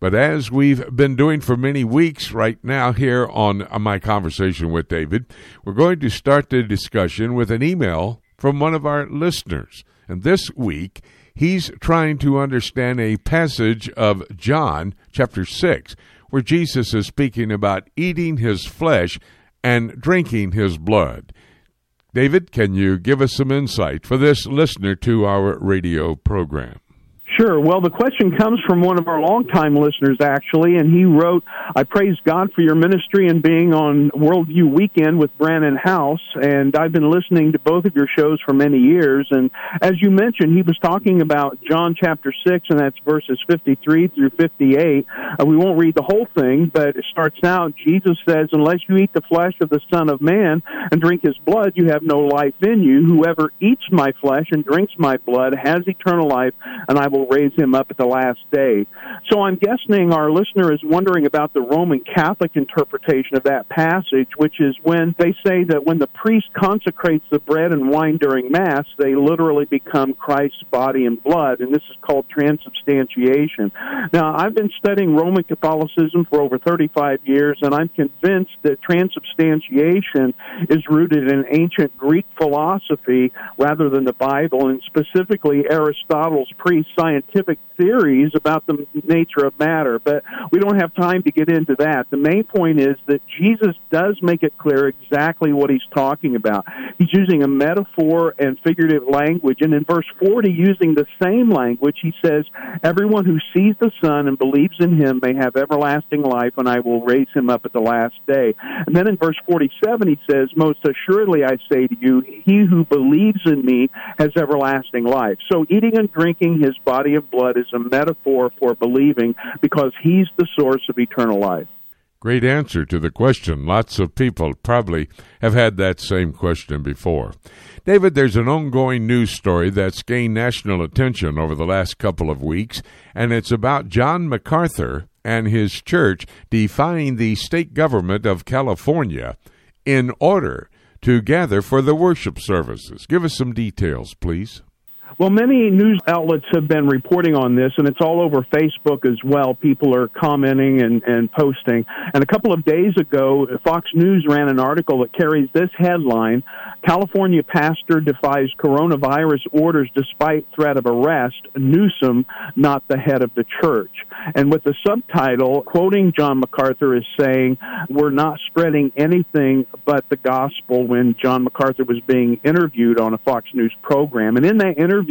But as we've been doing for many weeks right now here on my conversation with David, we're going to start the discussion with an email from one of our listeners. And this week, he's trying to understand a passage of John chapter 6 where Jesus is speaking about eating his flesh and drinking his blood. David, can you give us some insight for this listener to our radio program? Sure. Well, the question comes from one of our longtime listeners, actually, and he wrote, I praise God for your ministry and being on Worldview Weekend with Brannon Howse, and I've been listening to both of your shows for many years. And as you mentioned, he was talking about John chapter 6, and that's verses 53 through 58. Uh, we won't read the whole thing, but it starts out, Jesus says, Unless you eat the flesh of the Son of Man and drink his blood, you have no life in you. Whoever eats my flesh and drinks my blood has eternal life, and I will will raise him up at the last day. So I'm guessing our listener is wondering about the Roman Catholic interpretation of that passage, which is when they say that when the priest consecrates the bread and wine during Mass, they literally become Christ's body and blood, and this is called transubstantiation. Now, I've been studying Roman Catholicism for over 35 years, and I'm convinced that transubstantiation is rooted in ancient Greek philosophy rather than the Bible, and specifically Aristotle's pre scientific theories about the nature of matter, but we don't have time to get into that. The main point is that Jesus does make it clear exactly what he's talking about. He's using a metaphor and figurative language, and in verse 40, using the same language, he says, Everyone who sees the Son and believes in him may have everlasting life, and I will raise him up at the last day. And then in verse 47, he says, Most assuredly I say to you, he who believes in me has everlasting life. So eating and drinking his body and blood is a metaphor for believing because he's the source of eternal life. Great answer to the question. Lots of people probably have had that same question before. David, there's an ongoing news story that's gained national attention over the last couple of weeks, and it's about John MacArthur and his church defying the state government of California in order to gather for the worship services. Give us some details, please. Well, many news outlets have been reporting on this, and it's all over Facebook as well. People are commenting and, and posting. And a couple of days ago, Fox News ran an article that carries this headline California pastor defies coronavirus orders despite threat of arrest. Newsom, not the head of the church. And with the subtitle, quoting John MacArthur, is saying, We're not spreading anything but the gospel when John MacArthur was being interviewed on a Fox News program. And in that interview,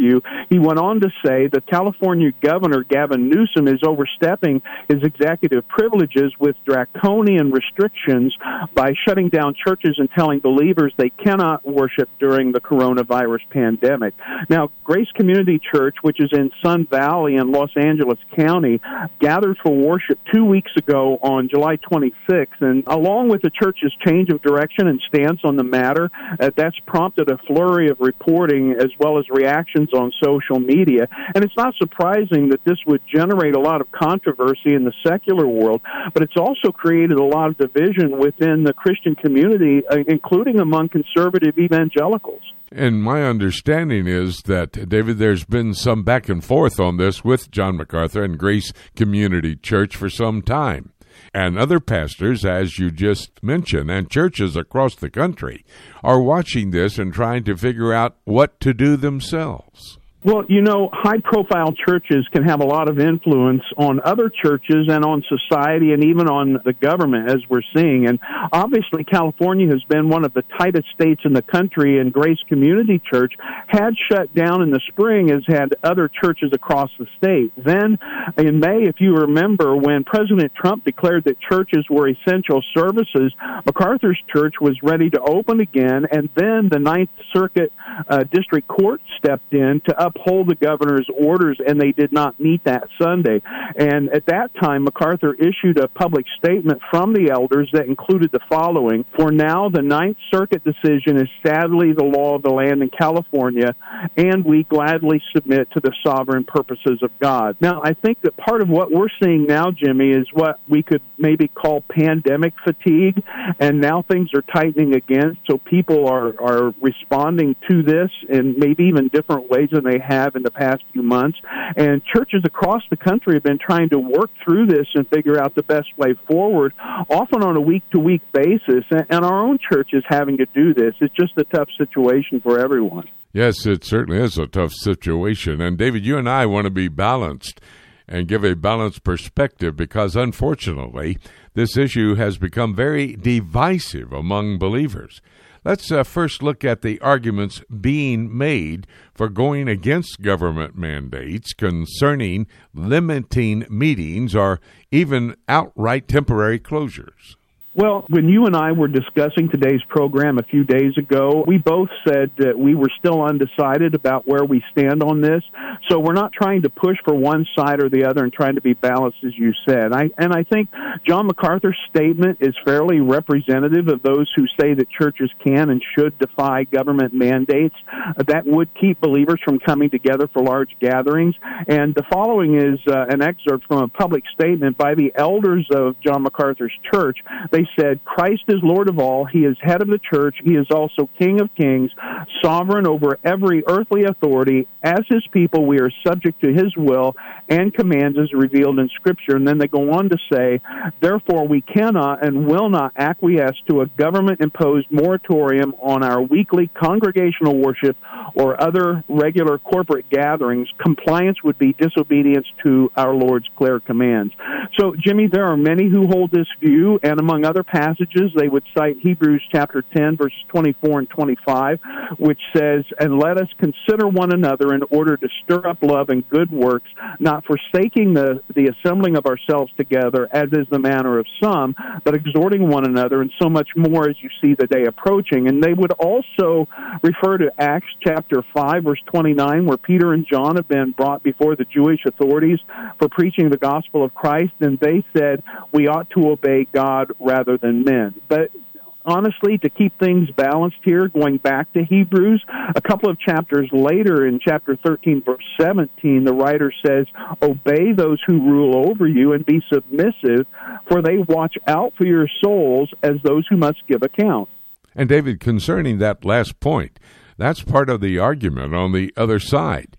he went on to say that California Governor Gavin Newsom is overstepping his executive privileges with draconian restrictions by shutting down churches and telling believers they cannot worship during the coronavirus pandemic. Now, Grace Community Church, which is in Sun Valley in Los Angeles County, gathered for worship two weeks ago on July 26th, and along with the church's change of direction and stance on the matter, uh, that's prompted a flurry of reporting as well as reactions on social media. And it's not surprising that this would generate a lot of controversy in the secular world, but it's also created a lot of division within the Christian community, uh, including among conservative evangelicals. And my understanding is that, David, there's been some back and forth on this with John MacArthur and Grace Community Church for some time. And other pastors, as you just mentioned, and churches across the country are watching this and trying to figure out what to do themselves. Well, you know, high profile churches can have a lot of influence on other churches and on society and even on the government, as we're seeing. And obviously, California has been one of the tightest states in the country, and Grace Community Church had shut down in the spring, as had other churches across the state. Then, in May, if you remember, when President Trump declared that churches were essential services, MacArthur's church was ready to open again, and then the Ninth Circuit uh, District Court stepped in to up uphold the governor's orders, and they did not meet that Sunday. And at that time, MacArthur issued a public statement from the elders that included the following For now, the Ninth Circuit decision is sadly the law of the land in California, and we gladly submit to the sovereign purposes of God. Now, I think that part of what we're seeing now, Jimmy, is what we could maybe call pandemic fatigue, and now things are tightening again, so people are, are responding to this in maybe even different ways than they have in the past few months. And churches across the country have been trying to work through this and figure out the best way forward, often on a week to week basis. And our own church is having to do this. It's just a tough situation for everyone. Yes, it certainly is a tough situation. And David, you and I want to be balanced and give a balanced perspective because unfortunately, this issue has become very divisive among believers. Let's uh, first look at the arguments being made for going against government mandates concerning limiting meetings or even outright temporary closures. Well, when you and I were discussing today's program a few days ago, we both said that we were still undecided about where we stand on this. So we're not trying to push for one side or the other and trying to be balanced, as you said. I, and I think John MacArthur's statement is fairly representative of those who say that churches can and should defy government mandates. That would keep believers from coming together for large gatherings. And the following is uh, an excerpt from a public statement by the elders of John MacArthur's church. They they said, Christ is Lord of all. He is head of the church. He is also King of kings, sovereign over every earthly authority. As his people, we are subject to his will and commands as revealed in Scripture. And then they go on to say, therefore, we cannot and will not acquiesce to a government imposed moratorium on our weekly congregational worship or other regular corporate gatherings. Compliance would be disobedience to our Lord's clear commands. So, Jimmy, there are many who hold this view, and among other passages, they would cite Hebrews chapter 10, verses 24 and 25, which says, And let us consider one another in order to stir up love and good works, not forsaking the, the assembling of ourselves together, as is the manner of some, but exhorting one another, and so much more as you see the day approaching. And they would also refer to Acts chapter 5, verse 29, where Peter and John have been brought before the Jewish authorities for preaching the gospel of Christ, and they said, We ought to obey God rather than men. But honestly, to keep things balanced here, going back to Hebrews, a couple of chapters later in chapter 13, verse 17, the writer says, Obey those who rule over you and be submissive, for they watch out for your souls as those who must give account. And David, concerning that last point, that's part of the argument on the other side.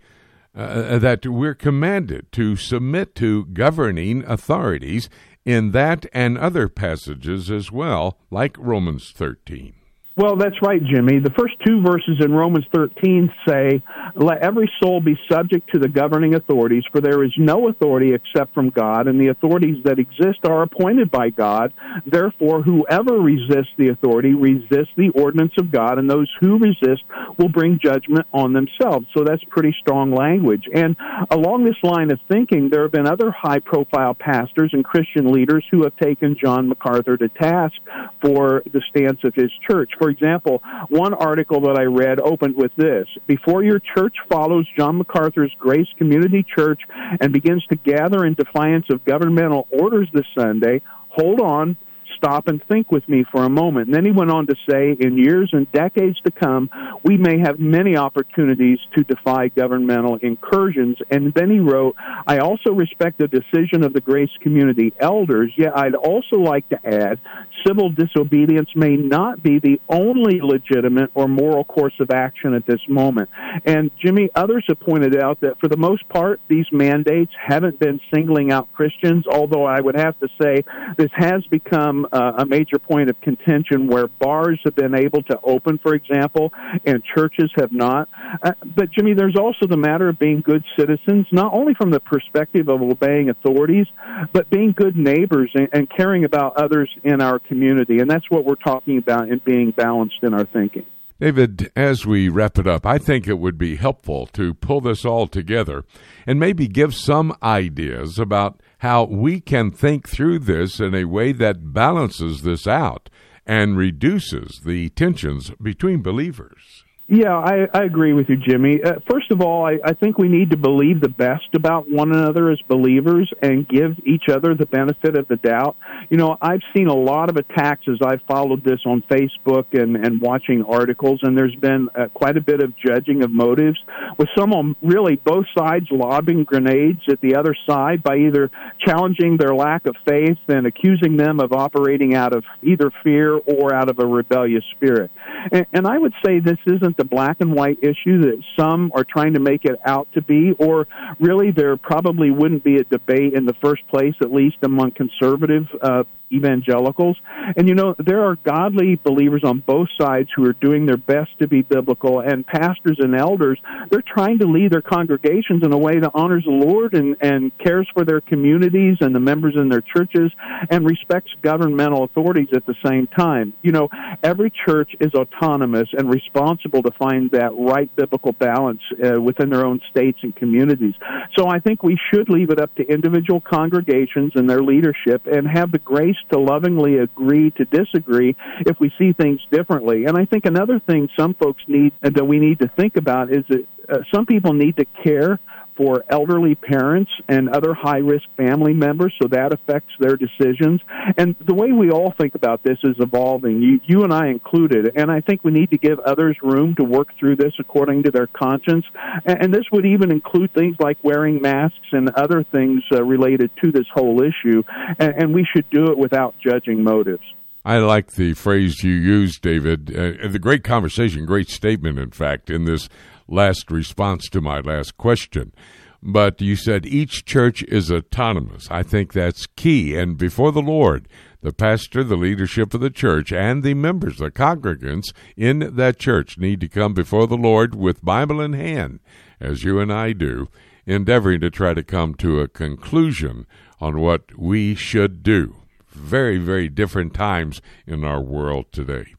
Uh, that we're commanded to submit to governing authorities in that and other passages as well, like Romans 13. Well, that's right, Jimmy. The first two verses in Romans 13 say, Let every soul be subject to the governing authorities, for there is no authority except from God, and the authorities that exist are appointed by God. Therefore, whoever resists the authority resists the ordinance of God, and those who resist will bring judgment on themselves. So that's pretty strong language. And along this line of thinking, there have been other high profile pastors and Christian leaders who have taken John MacArthur to task for the stance of his church. For example, one article that I read opened with this. Before your church follows John MacArthur's Grace Community Church and begins to gather in defiance of governmental orders this Sunday, hold on stop and think with me for a moment. And then he went on to say, in years and decades to come, we may have many opportunities to defy governmental incursions. And then he wrote, I also respect the decision of the Grace Community elders, yet I'd also like to add, civil disobedience may not be the only legitimate or moral course of action at this moment. And Jimmy, others have pointed out that for the most part, these mandates haven't been singling out Christians, although I would have to say this has become uh, a major point of contention where bars have been able to open, for example, and churches have not. Uh, but Jimmy, there's also the matter of being good citizens, not only from the perspective of obeying authorities, but being good neighbors and, and caring about others in our community. And that's what we're talking about in being balanced in our thinking. David, as we wrap it up, I think it would be helpful to pull this all together and maybe give some ideas about how we can think through this in a way that balances this out and reduces the tensions between believers. Yeah, I, I agree with you, Jimmy. Uh, first of all, I, I think we need to believe the best about one another as believers and give each other the benefit of the doubt. You know, I've seen a lot of attacks as I've followed this on Facebook and, and watching articles, and there's been uh, quite a bit of judging of motives, with some on really both sides lobbing grenades at the other side by either challenging their lack of faith and accusing them of operating out of either fear or out of a rebellious spirit. And, and I would say this isn't the black and white issue that some are trying to make it out to be, or really there probably wouldn't be a debate in the first place, at least among conservative uh, evangelicals. And you know, there are godly believers on both sides who are doing their best to be biblical, and pastors and elders, they're trying to lead their congregations in a way that honors the Lord and, and cares for their communities and the members in their churches and respects governmental authorities at the same time. You know, every church is autonomous and responsible to find that right biblical balance uh, within their own states and communities. So I think we should leave it up to individual congregations and their leadership and have the grace to lovingly agree to disagree if we see things differently. And I think another thing some folks need that we need to think about is that uh, some people need to care for elderly parents and other high risk family members, so that affects their decisions. And the way we all think about this is evolving, you, you and I included. And I think we need to give others room to work through this according to their conscience. And, and this would even include things like wearing masks and other things uh, related to this whole issue. And, and we should do it without judging motives. I like the phrase you used, David. Uh, the great conversation, great statement, in fact, in this last response to my last question. But you said each church is autonomous. I think that's key. And before the Lord, the pastor, the leadership of the church, and the members, the congregants in that church need to come before the Lord with Bible in hand, as you and I do, endeavoring to try to come to a conclusion on what we should do. Very, very different times in our world today.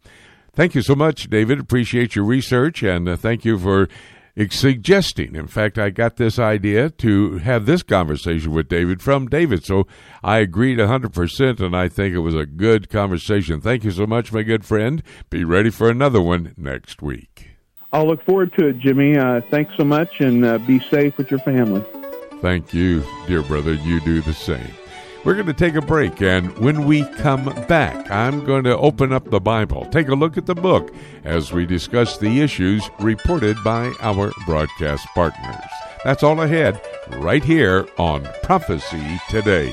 Thank you so much, David. Appreciate your research, and uh, thank you for suggesting. In fact, I got this idea to have this conversation with David from David. So I agreed 100%, and I think it was a good conversation. Thank you so much, my good friend. Be ready for another one next week. I'll look forward to it, Jimmy. Uh, thanks so much, and uh, be safe with your family. Thank you, dear brother. You do the same. We're going to take a break, and when we come back, I'm going to open up the Bible, take a look at the book as we discuss the issues reported by our broadcast partners. That's all ahead right here on Prophecy Today.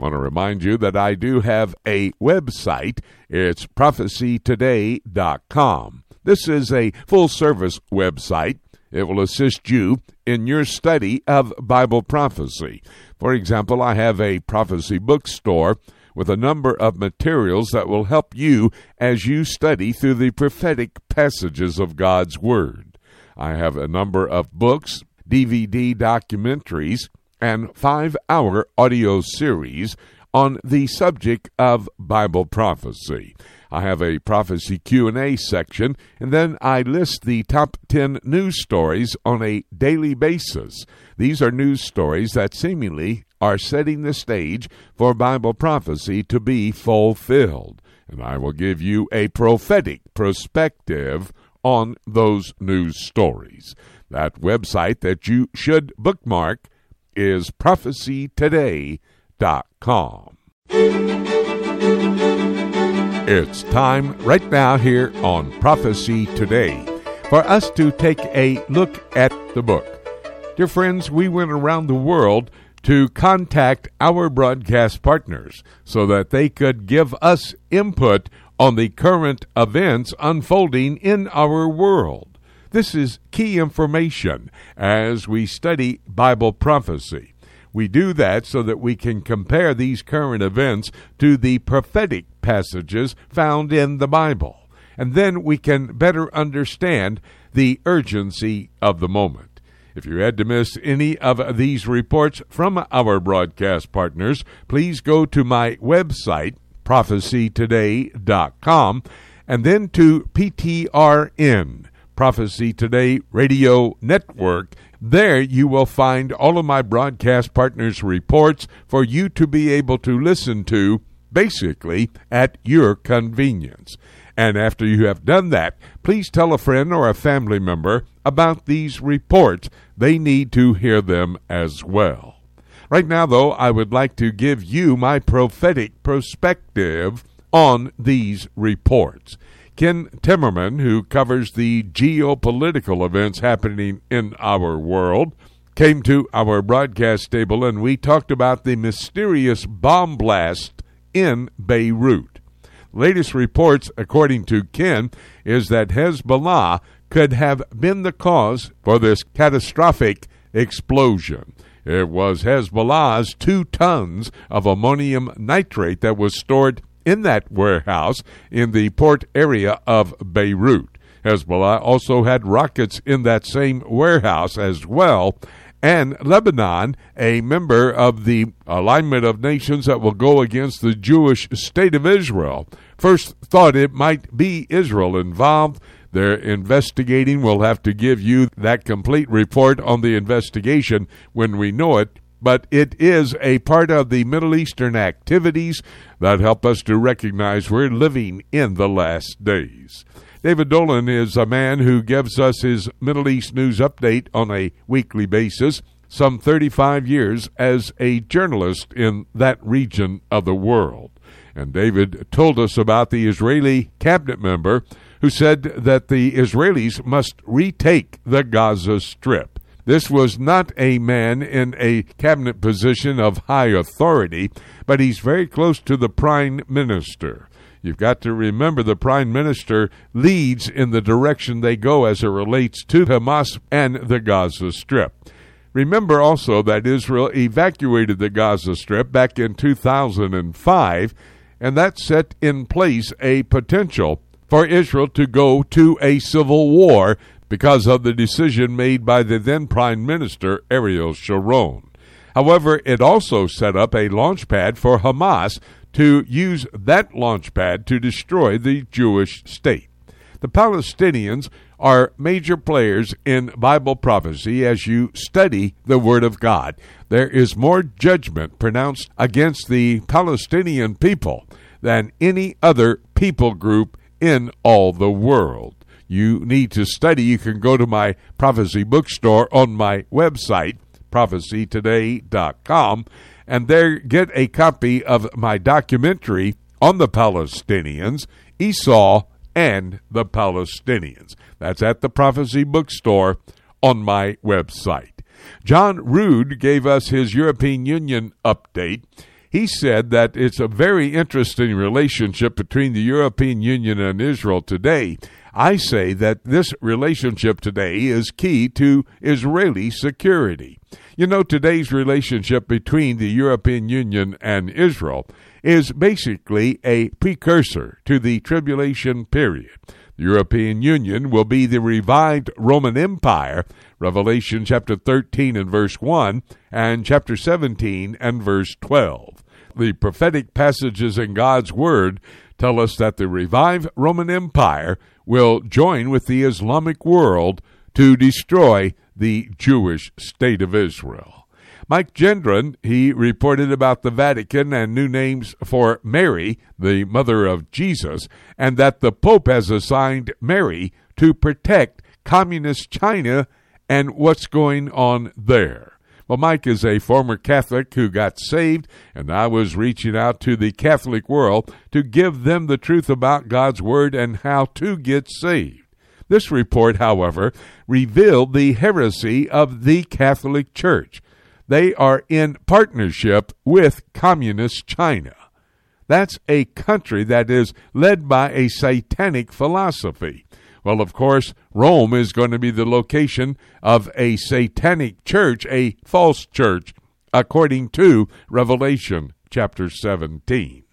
want to remind you that I do have a website. It's prophecytoday.com. This is a full service website. It will assist you in your study of Bible prophecy. For example, I have a prophecy bookstore with a number of materials that will help you as you study through the prophetic passages of God's Word. I have a number of books, DVD documentaries, and five hour audio series on the subject of Bible prophecy. I have a prophecy Q&A section and then I list the top 10 news stories on a daily basis. These are news stories that seemingly are setting the stage for Bible prophecy to be fulfilled. And I will give you a prophetic perspective on those news stories. That website that you should bookmark is prophecytoday.com. It's time right now here on Prophecy Today for us to take a look at the book. Dear friends, we went around the world to contact our broadcast partners so that they could give us input on the current events unfolding in our world. This is key information as we study Bible prophecy. We do that so that we can compare these current events to the prophetic passages found in the Bible. And then we can better understand the urgency of the moment. If you had to miss any of these reports from our broadcast partners, please go to my website, prophecytoday.com, and then to PTRN Prophecy Today Radio Network. There you will find all of my broadcast partners' reports for you to be able to listen to basically at your convenience. And after you have done that, please tell a friend or a family member about these reports. They need to hear them as well. Right now, though, I would like to give you my prophetic perspective on these reports. Ken Timmerman, who covers the geopolitical events happening in our world, came to our broadcast table and we talked about the mysterious bomb blast in Beirut. Latest reports, according to Ken, is that Hezbollah could have been the cause for this catastrophic explosion. It was Hezbollah's two tons of ammonium nitrate that was stored in that warehouse in the port area of Beirut. Hezbollah also had rockets in that same warehouse as well. And Lebanon, a member of the alignment of nations that will go against the Jewish state of Israel, first thought it might be Israel involved. They're investigating. We'll have to give you that complete report on the investigation when we know it but it is a part of the Middle Eastern activities that help us to recognize we're living in the last days. David Dolan is a man who gives us his Middle East news update on a weekly basis, some 35 years as a journalist in that region of the world. And David told us about the Israeli cabinet member who said that the Israelis must retake the Gaza Strip. This was not a man in a cabinet position of high authority, but he's very close to the prime minister. You've got to remember the prime minister leads in the direction they go as it relates to Hamas and the Gaza Strip. Remember also that Israel evacuated the Gaza Strip back in 2005 and that set in place a potential for Israel to go to a civil war because of the decision made by the then Prime Minister Ariel Sharon. However, it also set up a launch pad for Hamas to use that launch pad to destroy the Jewish state. The Palestinians are major players in Bible prophecy as you study the Word of God. There is more judgment pronounced against the Palestinian people than any other people group in all the world. You need to study. You can go to my prophecy bookstore on my website, prophecytoday.com, and there get a copy of my documentary on the Palestinians, Esau, and the Palestinians. That's at the Prophecy Bookstore on my website. John Rood gave us his European Union update. He said that it's a very interesting relationship between the European Union and Israel today. I say that this relationship today is key to Israeli security. You know, today's relationship between the European Union and Israel is basically a precursor to the tribulation period. The European Union will be the revived Roman Empire, Revelation chapter 13 and verse 1, and chapter 17 and verse 12. The prophetic passages in God's Word tell us that the revived Roman Empire will join with the Islamic world to destroy the Jewish state of Israel. Mike Gendron, he reported about the Vatican and new names for Mary, the mother of Jesus, and that the Pope has assigned Mary to protect communist China and what's going on there. Well, Mike is a former Catholic who got saved, and I was reaching out to the Catholic world to give them the truth about God's Word and how to get saved. This report, however, revealed the heresy of the Catholic Church they are in partnership with Communist China. That's a country that is led by a satanic philosophy. Well, of course, Rome is going to be the location of a satanic church, a false church, according to Revelation chapter 17.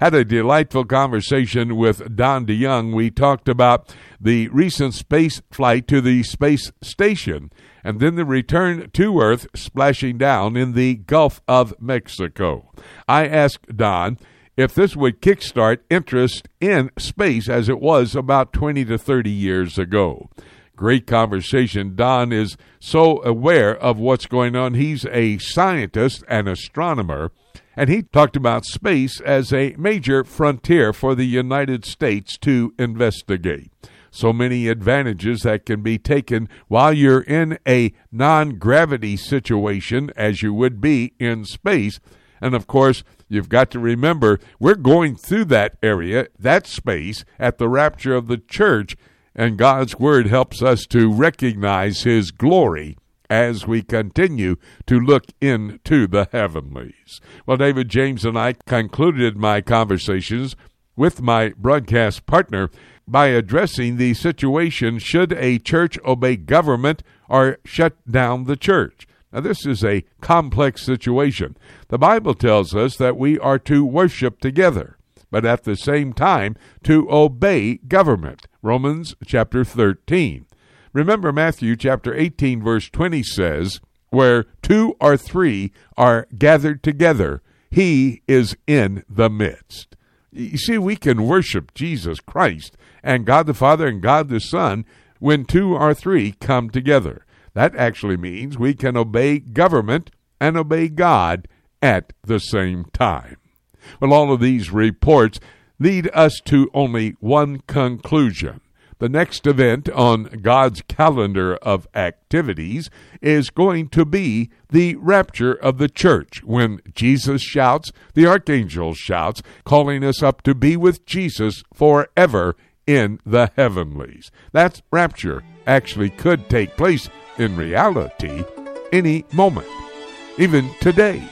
Had a delightful conversation with Don DeYoung. We talked about the recent space flight to the space station and then the return to Earth splashing down in the Gulf of Mexico. I asked Don if this would kickstart interest in space as it was about 20 to 30 years ago. Great conversation. Don is so aware of what's going on. He's a scientist and astronomer, and he talked about space as a major frontier for the United States to investigate so many advantages that can be taken while you're in a non gravity situation as you would be in space. And of course, you've got to remember we're going through that area, that space, at the rapture of the church, and God's Word helps us to recognize His glory as we continue to look into the heavenlies. Well, David James and I concluded my conversations with my broadcast partner by addressing the situation should a church obey government or shut down the church. Now, this is a complex situation. The Bible tells us that we are to worship together, but at the same time to obey government. Romans chapter 13. Remember, Matthew chapter 18, verse 20 says, Where two or three are gathered together, he is in the midst. You see, we can worship Jesus Christ and God the Father and God the Son when two or three come together. That actually means we can obey government and obey God at the same time. Well, all of these reports lead us to only one conclusion. The next event on God's calendar of activities is going to be the rapture of the church when Jesus shouts, the archangel shouts, calling us up to be with Jesus forever in the heavenlies. That rapture actually could take place in reality any moment, even today.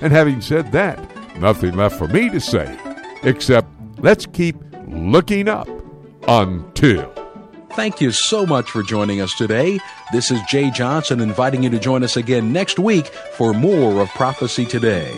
And having said that, nothing left for me to say except let's keep looking up until. Thank you so much for joining us today. This is Jay Johnson inviting you to join us again next week for more of Prophecy Today.